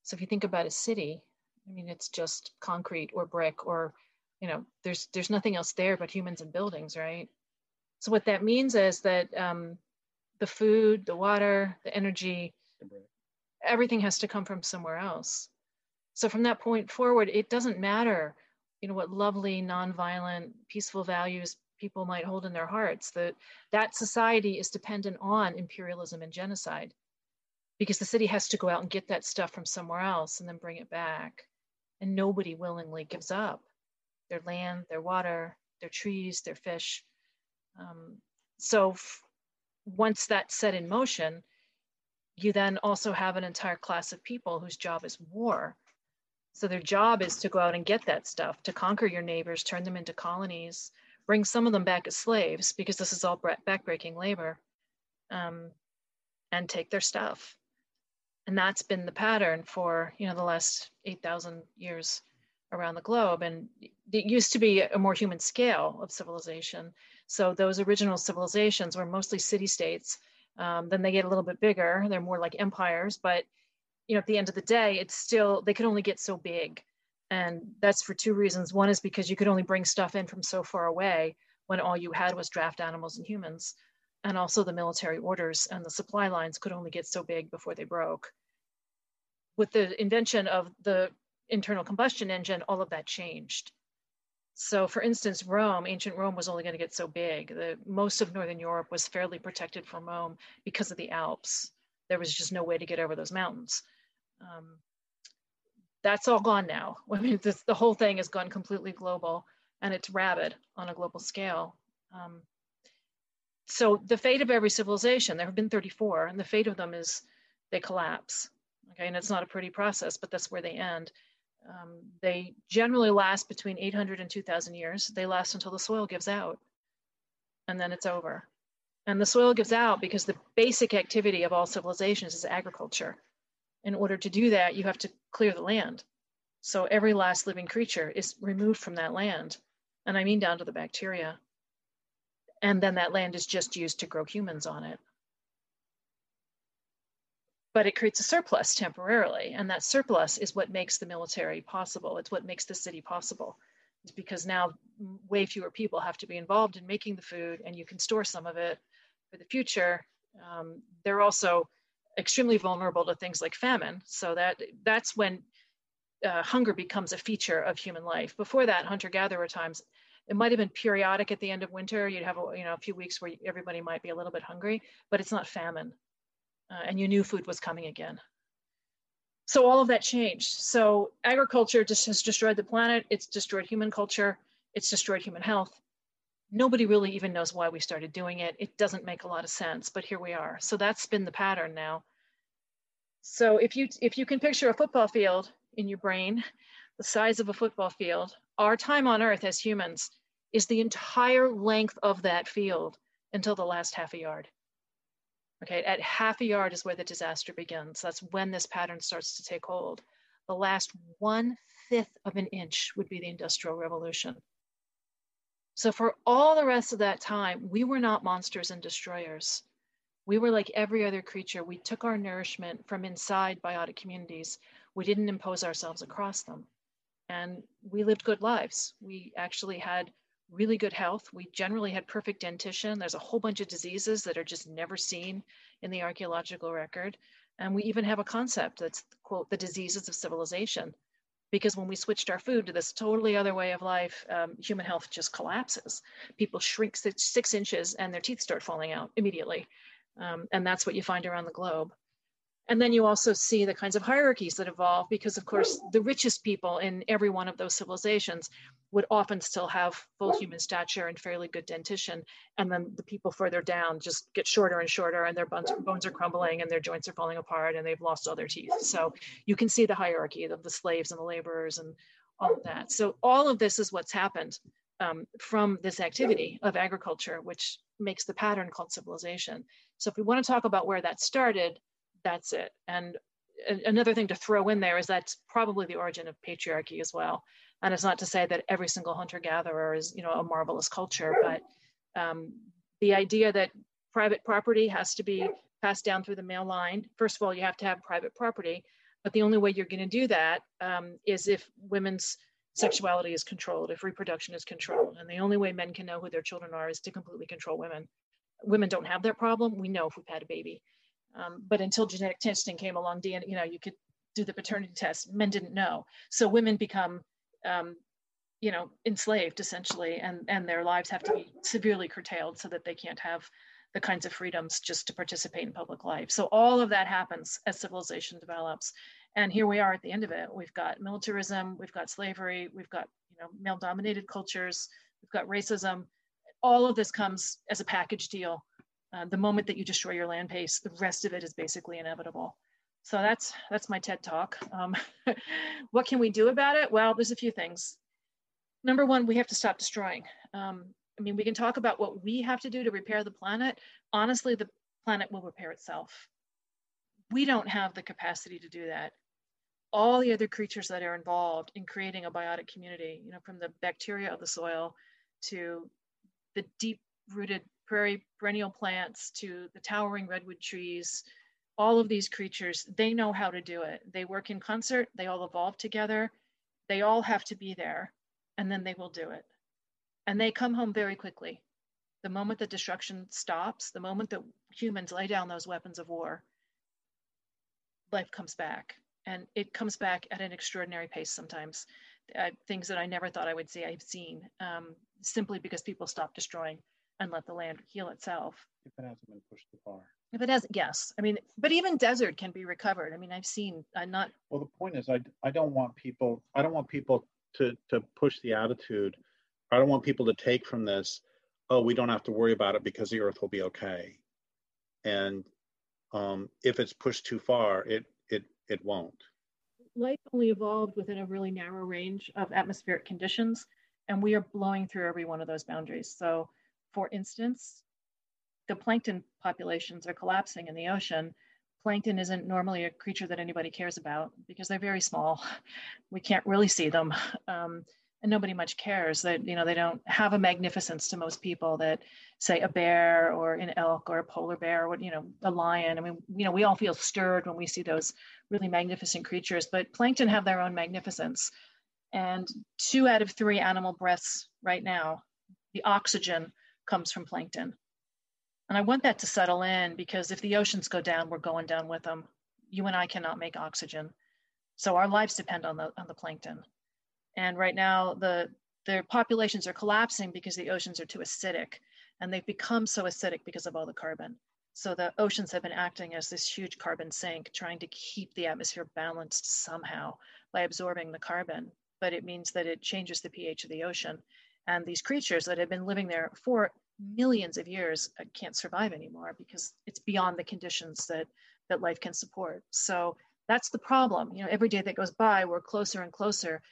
So if you think about a city, I mean, it's just concrete or brick or, you know, there's there's nothing else there but humans and buildings, right? So what that means is that um, the food, the water, the energy, everything has to come from somewhere else. So from that point forward, it doesn't matter, you know, what lovely, nonviolent, peaceful values people might hold in their hearts. That that society is dependent on imperialism and genocide, because the city has to go out and get that stuff from somewhere else and then bring it back, and nobody willingly gives up their land, their water, their trees, their fish. Um, so f- once that's set in motion, you then also have an entire class of people whose job is war. So their job is to go out and get that stuff, to conquer your neighbors, turn them into colonies, bring some of them back as slaves, because this is all backbreaking labor, um, and take their stuff. And that's been the pattern for you know the last 8,000 years around the globe. And it used to be a more human scale of civilization. So those original civilizations were mostly city states um, then they get a little bit bigger. They're more like empires, but you know, at the end of the day, it's still they could only get so big, and that's for two reasons. One is because you could only bring stuff in from so far away when all you had was draft animals and humans, and also the military orders and the supply lines could only get so big before they broke. With the invention of the internal combustion engine, all of that changed. So, for instance, Rome, ancient Rome was only going to get so big. The, most of Northern Europe was fairly protected from Rome because of the Alps. There was just no way to get over those mountains. Um, that's all gone now. I mean, this, the whole thing has gone completely global and it's rabid on a global scale. Um, so, the fate of every civilization, there have been 34, and the fate of them is they collapse. Okay, and it's not a pretty process, but that's where they end. Um, they generally last between 800 and 2000 years. They last until the soil gives out, and then it's over. And the soil gives out because the basic activity of all civilizations is agriculture. In order to do that, you have to clear the land. So every last living creature is removed from that land. And I mean down to the bacteria. And then that land is just used to grow humans on it but it creates a surplus temporarily. And that surplus is what makes the military possible. It's what makes the city possible. It's because now way fewer people have to be involved in making the food and you can store some of it for the future. Um, they're also extremely vulnerable to things like famine. So that that's when uh, hunger becomes a feature of human life. Before that, hunter-gatherer times, it might have been periodic at the end of winter. You'd have a, you know a few weeks where everybody might be a little bit hungry, but it's not famine uh, and you knew food was coming again. So all of that changed. So agriculture just has destroyed the planet. It's destroyed human culture. It's destroyed human health. Nobody really even knows why we started doing it. It doesn't make a lot of sense, but here we are. So that's been the pattern now. So if you if you can picture a football field in your brain, the size of a football field, our time on earth as humans is the entire length of that field until the last half a yard. Okay, at half a yard is where the disaster begins. That's when this pattern starts to take hold. The last one fifth of an inch would be the Industrial Revolution. So, for all the rest of that time, we were not monsters and destroyers. We were like every other creature. We took our nourishment from inside biotic communities. We didn't impose ourselves across them. And we lived good lives. We actually had really good health. We generally had perfect dentition. There's a whole bunch of diseases that are just never seen in the archaeological record. And we even have a concept that's, quote, the diseases of civilization. Because when we switched our food to this totally other way of life, um, human health just collapses. People shrink six, six, inches and their teeth start falling out immediately. Um, and that's what you find around the globe. And then you also see the kinds of hierarchies that evolve because, of course, the richest people in every one of those civilizations would often still have full human stature and fairly good dentition. And then the people further down just get shorter and shorter, and their bones, are crumbling and their joints are falling apart and they've lost all their teeth. So you can see the hierarchy of the slaves and the laborers and all of that. So all of this is what's happened um, from this activity of agriculture, which makes the pattern called civilization. So if we want to talk about where that started, that's it. And another thing to throw in there is that's probably the origin of patriarchy as well. And it's not to say that every single hunter gatherer is, you know, a marvelous culture, but um, the idea that private property has to be passed down through the male line. First of all, you have to have private property, but the only way you're going to do that um, is if women's sexuality is controlled, if reproduction is controlled. And the only way men can know who their children are is to completely control women. Women don't have that problem. We know if we've had a baby. Um, but until genetic testing came along, DNA, you know, you could do the paternity test. Men didn't know. So women become, um, you know, enslaved essentially, and, and their lives have to be severely curtailed so that they can't have the kinds of freedoms just to participate in public life. So all of that happens as civilization develops. And here we are at the end of it. We've got militarism, we've got slavery, we've got you know male dominated cultures, we've got racism. All of this comes as a package deal. Uh, the moment that you destroy your land base, the rest of it is basically inevitable. So that's that's my TED talk. Um, what can we do about it? Well, there's a few things. Number one, we have to stop destroying. Um, I mean, we can talk about what we have to do to repair the planet. Honestly, the planet will repair itself. We don't have the capacity to do that. All the other creatures that are involved in creating a biotic community, you know, from the bacteria of the soil to the deep rooted prairie perennial plants to the towering redwood trees, all of these creatures, they know how to do it. They work in concert, they all evolve together, they all have to be there, and then they will do it and they come home very quickly. The moment the destruction stops, the moment that humans lay down those weapons of war, life comes back. And it comes back at an extraordinary pace sometimes. Uh, things that I never thought I would see, I've seen um, simply because people stop destroying and let the land heal itself. If it hasn't been pushed too far. If it has, yes. I mean, but even desert can be recovered. I mean, I've seen. I'm not. Well, the point is, I I don't want people. I don't want people to to push the attitude I don't want people to take from this, oh, we don't have to worry about it because the earth will be okay. And um, if it's pushed too far, it it it won't. Life only evolved within a really narrow range of atmospheric conditions, and we are blowing through every one of those boundaries. So, for instance, the plankton populations are collapsing in the ocean. Plankton isn't normally a creature that anybody cares about because they're very small. We can't really see them. Um, and nobody much cares that you know they don't have a magnificence to most people that say a bear or an elk or a polar bear or you know a lion i mean you know we all feel stirred when we see those really magnificent creatures but plankton have their own magnificence and two out of three animal breaths right now the oxygen comes from plankton and i want that to settle in because if the oceans go down we're going down with them you and i cannot make oxygen so our lives depend on the on the plankton and right now, the their populations are collapsing because the oceans are too acidic, and they've become so acidic because of all the carbon. So the oceans have been acting as this huge carbon sink, trying to keep the atmosphere balanced somehow by absorbing the carbon. But it means that it changes the pH of the ocean. And these creatures that have been living there for millions of years uh, can't survive anymore because it's beyond the conditions that, that life can support. So that's the problem. You know, every day that goes by, we're closer and closer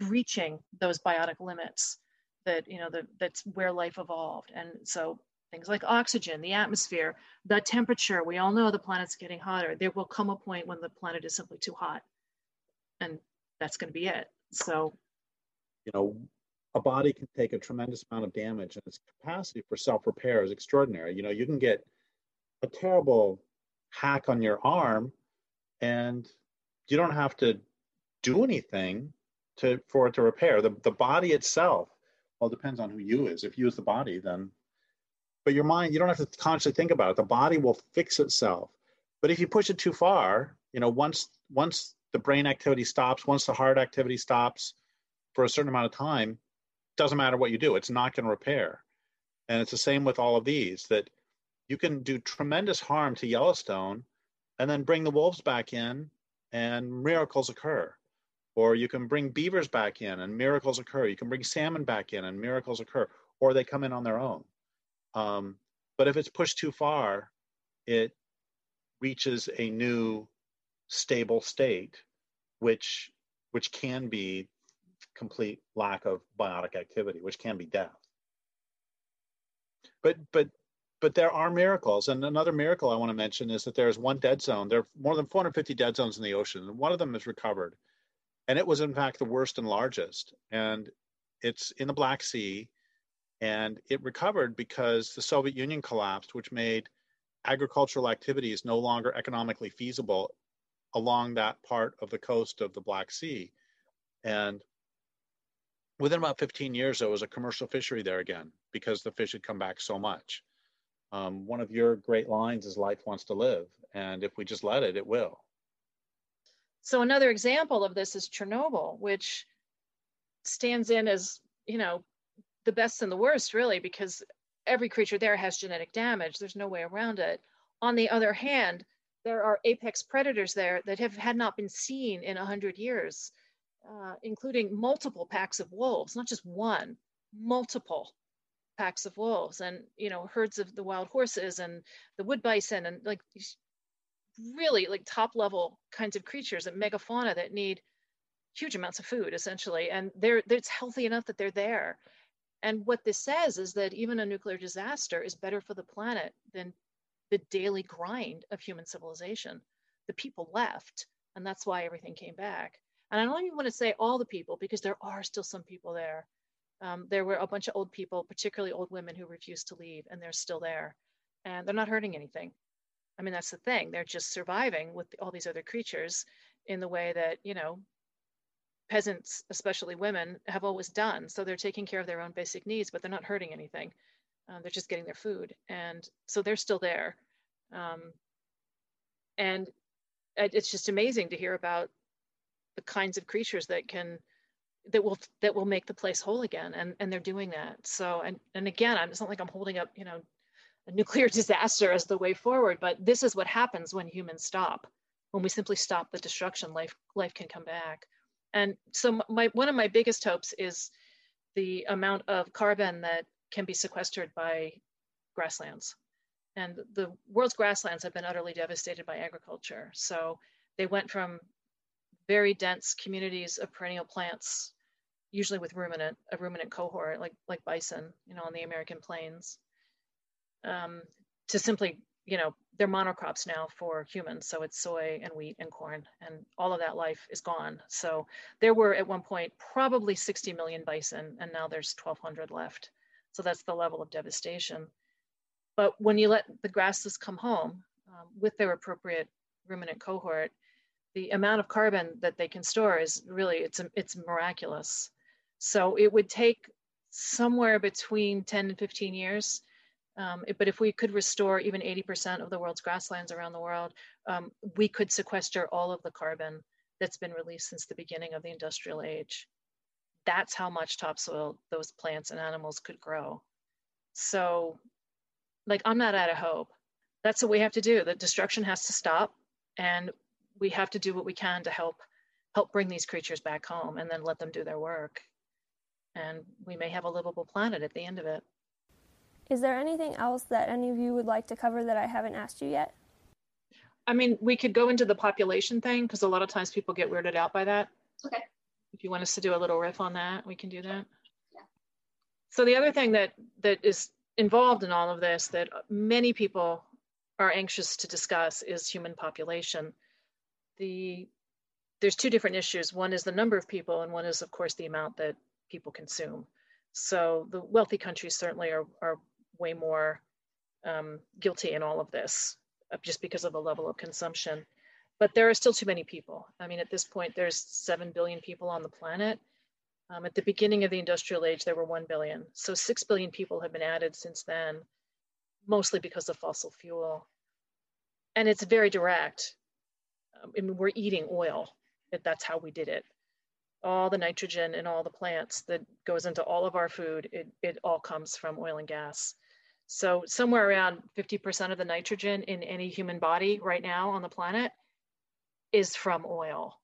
breaching those biotic limits that you know that that's where life evolved and so things like oxygen the atmosphere the temperature we all know the planet's getting hotter there will come a point when the planet is simply too hot and that's going to be it so you know a body can take a tremendous amount of damage and its capacity for self-repair is extraordinary you know you can get a terrible hack on your arm and you don't have to do anything to for it to repair. The the body itself, well, it depends on who you is. If you is the body, then but your mind, you don't have to consciously think about it. The body will fix itself. But if you push it too far, you know, once once the brain activity stops, once the heart activity stops for a certain amount of time, doesn't matter what you do, it's not going to repair. And it's the same with all of these that you can do tremendous harm to Yellowstone and then bring the wolves back in and miracles occur. Or you can bring beavers back in and miracles occur. You can bring salmon back in and miracles occur, or they come in on their own. Um, but if it's pushed too far, it reaches a new stable state, which which can be complete lack of biotic activity, which can be death. But but but there are miracles. And another miracle I want to mention is that there's one dead zone. There are more than 450 dead zones in the ocean, and one of them is recovered. And it was, in fact, the worst and largest. And it's in the Black Sea. And it recovered because the Soviet Union collapsed, which made agricultural activities no longer economically feasible along that part of the coast of the Black Sea. And within about 15 years, there was a commercial fishery there again because the fish had come back so much. Um, one of your great lines is life wants to live. And if we just let it, it will. So another example of this is Chernobyl, which stands in as, you know, the best and the worst, really, because every creature there has genetic damage. There's no way around it. On the other hand, there are apex predators there that have had not been seen in 100 years, uh, including multiple packs of wolves, not just one, multiple packs of wolves and you know herds of the wild horses and the wood bison and like really like top level kinds of creatures and megafauna that need huge amounts of food essentially. And they're it's healthy enough that they're there. And what this says is that even a nuclear disaster is better for the planet than the daily grind of human civilization. The people left and that's why everything came back and i don't even want to say all the people because there are still some people there um, there were a bunch of old people particularly old women who refused to leave and they're still there and they're not hurting anything I mean, that's the thing. They're just surviving with all these other creatures in the way that, you know, peasants, especially women, have always done. So they're taking care of their own basic needs, but they're not hurting anything. Uh, they're just getting their food. And so they're still there. Um, and it's just amazing to hear about the kinds of creatures that can that will that will make the place whole again and and they're doing that so and and again i'm it's not like i'm holding up you know a nuclear disaster as the way forward, but this is what happens when humans stop. When we simply stop the destruction, life life can come back. And so my one of my biggest hopes is the amount of carbon that can be sequestered by grasslands. And the world's grasslands have been utterly devastated by agriculture. So they went from very dense communities of perennial plants, usually with ruminant, a ruminant cohort like like bison, you know, on the American plains, um, to simply, you know, they're monocrops now for humans. So it's soy and wheat and corn, and all of that life is gone. So there were at one point probably 60 million bison, and now there's 1,200 left. So that's the level of devastation. But when you let the grasses come home um, with their appropriate ruminant cohort, the amount of carbon that they can store is really it's it's miraculous. So it would take somewhere between 10 and 15 years um, but if we could restore even 80% of the world's grasslands around the world, um, we could sequester all of the carbon that's been released since the beginning of the industrial age. That's how much topsoil those plants and animals could grow. So, like, I'm not out of hope. That's what we have to do. The destruction has to stop, and we have to do what we can to help help bring these creatures back home, and then let them do their work. And we may have a livable planet at the end of it. Is there anything else that any of you would like to cover that I haven't asked you yet? I mean, we could go into the population thing because a lot of times people get weirded out by that. Okay. If you want us to do a little riff on that, we can do that. Yeah. So the other thing that that is involved in all of this that many people are anxious to discuss is human population. The there's two different issues. One is the number of people, and one is, of course, the amount that people consume. So the wealthy countries certainly are, are way more um, guilty in all of this uh, just because of the level of consumption. But there are still too many people. I mean, at this point, there's 7 billion people on the planet. Um, at the beginning of the industrial age, there were 1 billion. So 6 billion people have been added since then, mostly because of fossil fuel. And it's very direct. Um, I mean, we're eating oil. That's how we did it. All the nitrogen in all the plants that goes into all of our food, it, it all comes from oil and gas. So somewhere around 50% of the nitrogen in any human body right now on the planet is from oil.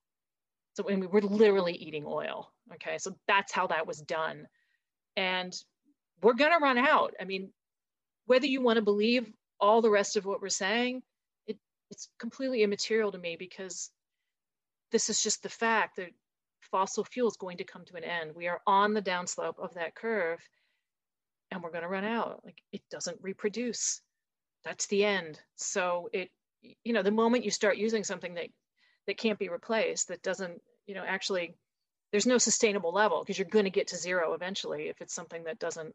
So I mean, we're literally eating oil. Okay, so that's how that was done. And we're gonna run out. I mean, whether you want to believe all the rest of what we're saying, it's completely immaterial to me because this is just the fact that fossil fuel is going to come to an end. We are on the downslope of that curve and we're going to run out. Like it doesn't reproduce. that's the end. So it, you know, the moment you start using something that that can't be replaced, that doesn't, you know, actually, there's no sustainable level because you're going to get to zero eventually if it's something that doesn't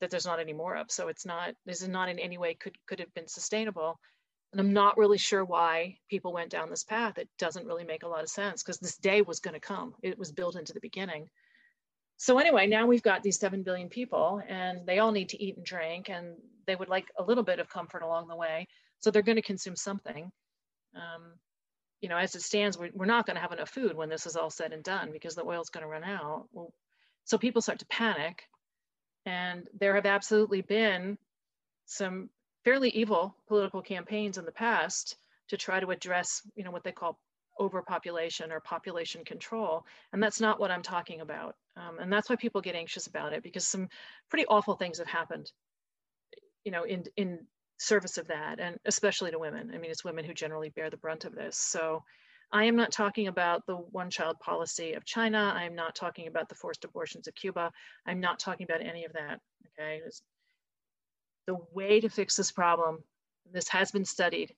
that there's not any more of. So it's not this is not in any way could could have been sustainable. And I'm not really sure why people went down this path. It doesn't really make a lot of sense because this day was going to come. It was built into the beginning. So anyway, now we've got these 7 billion people and they all need to eat and drink and they would like a little bit of comfort along the way. So they're going to consume something. Um, you know, as it stands, we're, we're not going to have enough food when this is all said and done because the oil's going to run out. Well, so people start to panic. And there have absolutely been some fairly evil political campaigns in the past to try to address, you know, what they call overpopulation or population control. And that's not what I'm talking about. Um, and that's why people get anxious about it because some pretty awful things have happened, you know, in, in service of that, and especially to women. I mean, it's women who generally bear the brunt of this. So I am not talking about the one child policy of China. I'm not talking about the forced abortions of Cuba. I'm not talking about any of that. Okay. It's, the way to fix this problem, this has been studied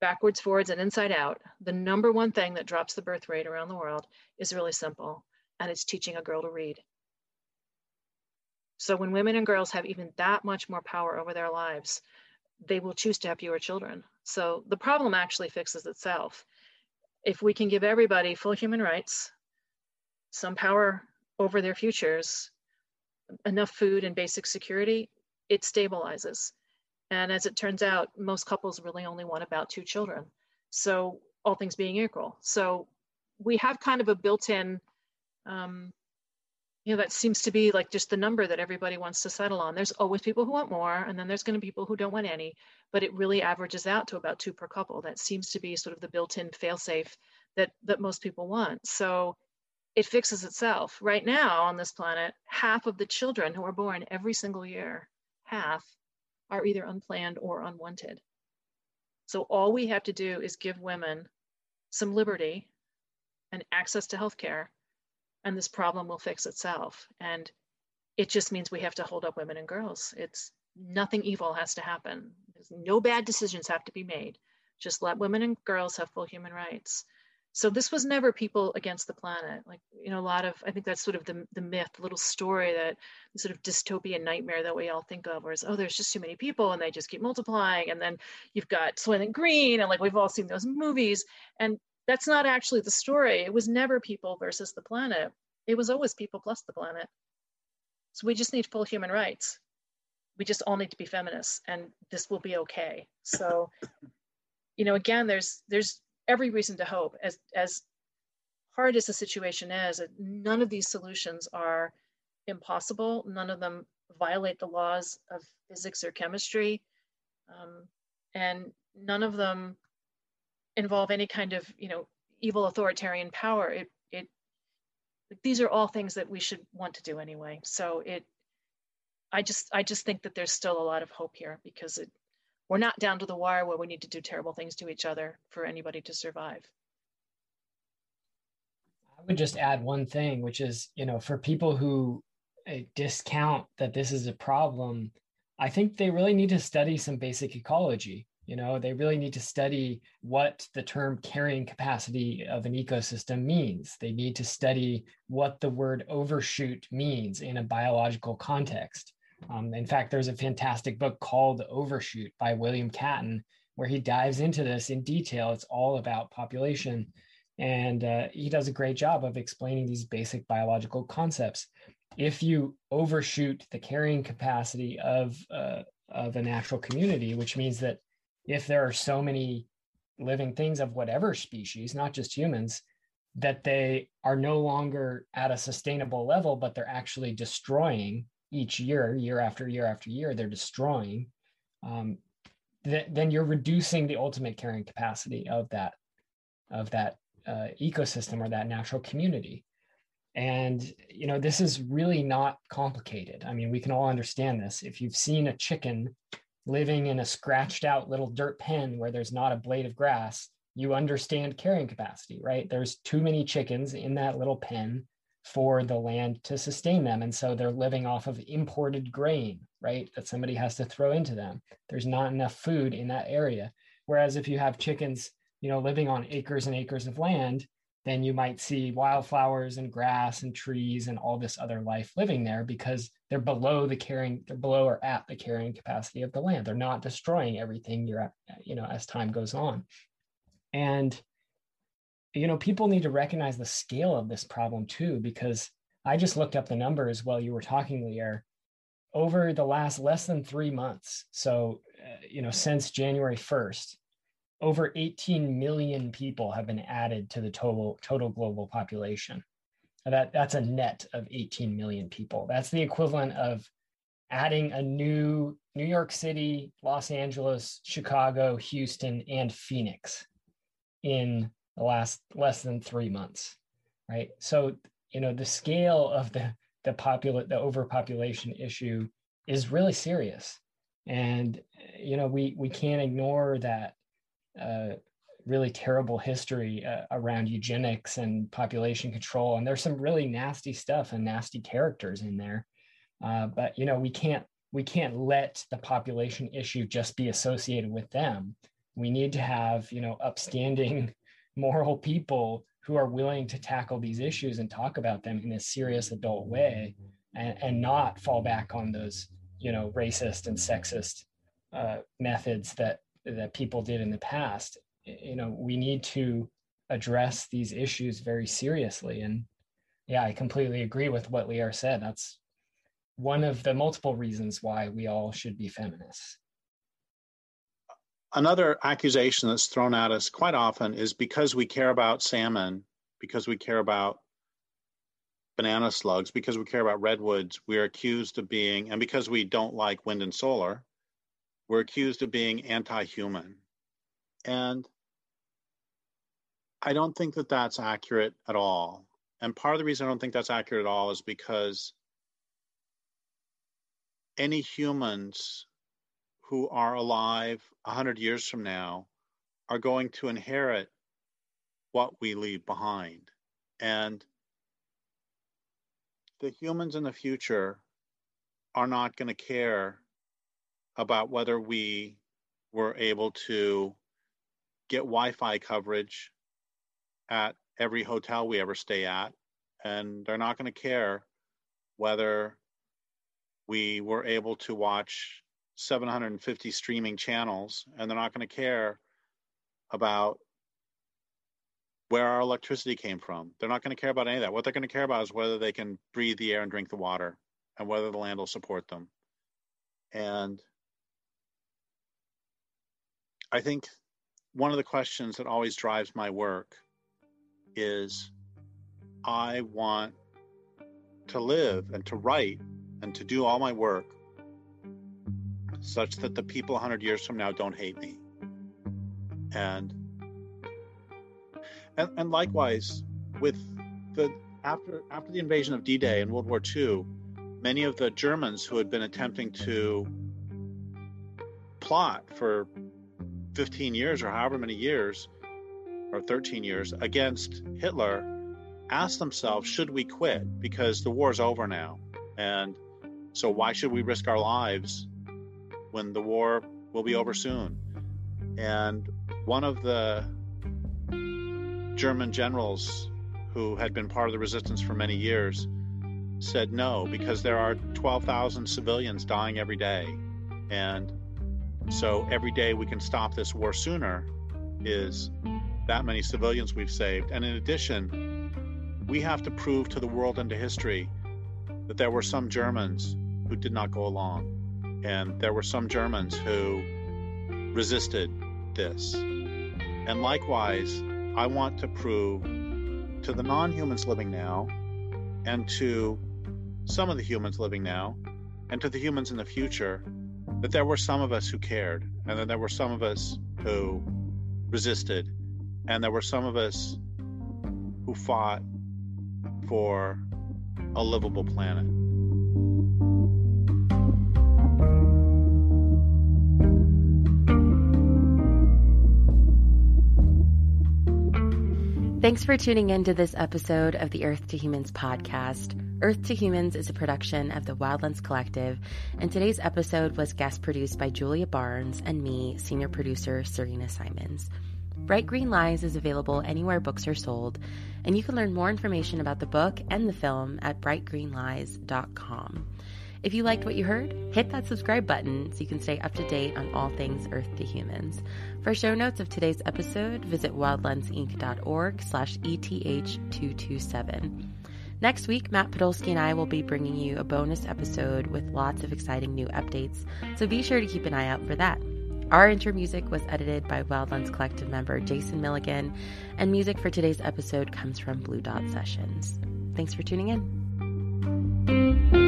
backwards, forwards, and inside out. The number one thing that drops the birth rate around the world is really simple, and it's teaching a girl to read. So when women and girls have even that much more power over their lives, they will choose to have fewer children. So the problem actually fixes itself. If we can give everybody full human rights, some power over their futures, enough food and basic security, it stabilizes. And as it turns out, most couples really only want about two children. So all things being equal. So we have kind of a built-in um, you know that seems to be like just the number that everybody wants to settle on there's always people who want more and then there's going to be people who don't want any but it really averages out to about two per couple that seems to be sort of the built-in fail-safe that that most people want so it fixes itself right now on this planet half of the children who are born every single year half are either unplanned or unwanted so all we have to do is give women some liberty and access to health care and this problem will fix itself. And it just means we have to hold up women and girls. It's nothing evil has to happen. There's no bad decisions have to be made. Just let women and girls have full human rights. So this was never people against the planet. Like, you know, a lot of, I think that's sort of the, the myth, little story that sort of dystopian nightmare that we all think of, where it's, oh, there's just too many people and they just keep multiplying. And then you've got Soylent Green and like we've all seen those movies. And that's not actually the story. It was never people versus the planet. It was always people plus the planet. So we just need full human rights. We just all need to be feminists and this will be okay. So, you know, again, there's there's every reason to hope as as hard as the situation is, none of these solutions are impossible. None of them violate the laws of physics or chemistry. Um, and none of them involve any kind of you know evil authoritarian power it it these are all things that we should want to do anyway so it i just i just think that there's still a lot of hope here because it we're not down to the wire where we need to do terrible things to each other for anybody to survive i would just add one thing which is you know for people who uh, discount that this is a problem i think they really need to study some basic ecology you know, they really need to study what the term carrying capacity of an ecosystem means. They need to study what the word overshoot means in a biological context. Um, in fact, there's a fantastic book called Overshoot by William Catton, where he dives into this in detail. It's all about population. And uh, he does a great job of explaining these basic biological concepts. If you overshoot the carrying capacity of, uh, of a natural community, which means that if there are so many living things of whatever species, not just humans, that they are no longer at a sustainable level, but they're actually destroying each year, year after year after year, they're destroying, um, th- then you're reducing the ultimate carrying capacity of that of that uh, ecosystem or that natural community. And you know, this is really not complicated. I mean, we can all understand this. If you've seen a chicken living in a scratched out little dirt pen where there's not a blade of grass, you understand carrying capacity, right? There's too many chickens in that little pen for the land to sustain them. And so they're living off of imported grain, right? That somebody has to throw into them. There's not enough food in that area. Whereas if you have chickens, you know, living on acres and acres of land, then you might see wildflowers and grass and trees and all this other life living there because they're below the carrying, they're below or at the carrying capacity of the land. They're not destroying everything you're, you know, as time goes on. And, you know, people need to recognize the scale of this problem too, because I just looked up the numbers while you were talking, Lierre. Over the last less than three months, so, uh, you know, since January 1st, over 18 million people have been added to the total total global population. That that's a net of 18 million people. That's the equivalent of adding a new New York City, Los Angeles, Chicago, Houston, and Phoenix in the last less than three months, right? So you know the scale of the the populate the overpopulation issue is really serious, and you know we we can't ignore that uh, really terrible history uh, around eugenics and population control. And there's some really nasty stuff and nasty characters in there. Uh, but you know we can't we can't let the population issue just be associated with them. We need to have you know upstanding moral people who are willing to tackle these issues and talk about them in a serious adult way and, and not fall back on those you know racist and sexist uh, methods that that people did in the past. You know we need to address these issues very seriously. And yeah i completely agree with what Lierre said. That's one of the multiple reasons why we all should be feminists another accusation that's thrown at us quite often is because we care about salmon because we care about banana slugs because we care about redwoods we are accused of being and because we don't like wind and solar we're accused of being anti-human. And i don't think that that's accurate at all. And part of the reason i don't think that's accurate at all is because any humans who are alive 100 years from now are going to inherit what we leave behind. And the humans in the future are not going to care about whether we were able to get Wi-Fi coverage at every hotel we ever stay at, and they're not going to care whether we were able to watch 750 streaming channels, and they're not going to care about where our electricity came from. They're not going to care about any of that. What they're going to care about is whether they can breathe the air and drink the water, and whether the land will support them. And I think one of the questions that always drives my work is I want to live and to write and to do all my work such that the people 100 years from now don't hate me. And and, and likewise with the after after the invasion of D-Day in World War II, many of the Germans who had been attempting to plot for 15 years or however many years, or 13 years, against Hitler asked themselves, should we quit? Because the war's over now. And so why should we risk our lives when the war will be over soon? And one of the German generals who had been part of the resistance for many years said no, because there are 12,000 civilians dying every day. And so every day we can stop this war sooner is that many civilians we've saved. And in addition, we have to prove to the world and to history that there were some Germans who did not go along. And there were some Germans who resisted this. And likewise, I want to prove to the non humans living now, and to some of the humans living now, and to the humans in the future that there were some of us who cared, and that there were some of us who resisted, and there were some of us who fought for a livable planet. Thanks for tuning in to this episode of the Earth to Humans podcast. Earth to Humans is a production of the Wildlands Collective, and today's episode was guest produced by Julia Barnes and me, senior producer Serena Simons. Bright Green Lies is available anywhere books are sold, and you can learn more information about the book and the film at brightgreenlies.com. If you liked what you heard, hit that subscribe button so you can stay up to date on all things Earth to Humans. For show notes of today's episode, visit wildlandsinc.org slash ETH227. Next week, Matt Podolsky and I will be bringing you a bonus episode with lots of exciting new updates, so be sure to keep an eye out for that. Our intro music was edited by Wildlands Collective member Jason Milligan, and music for today's episode comes from Blue Dot Sessions. Thanks for tuning in.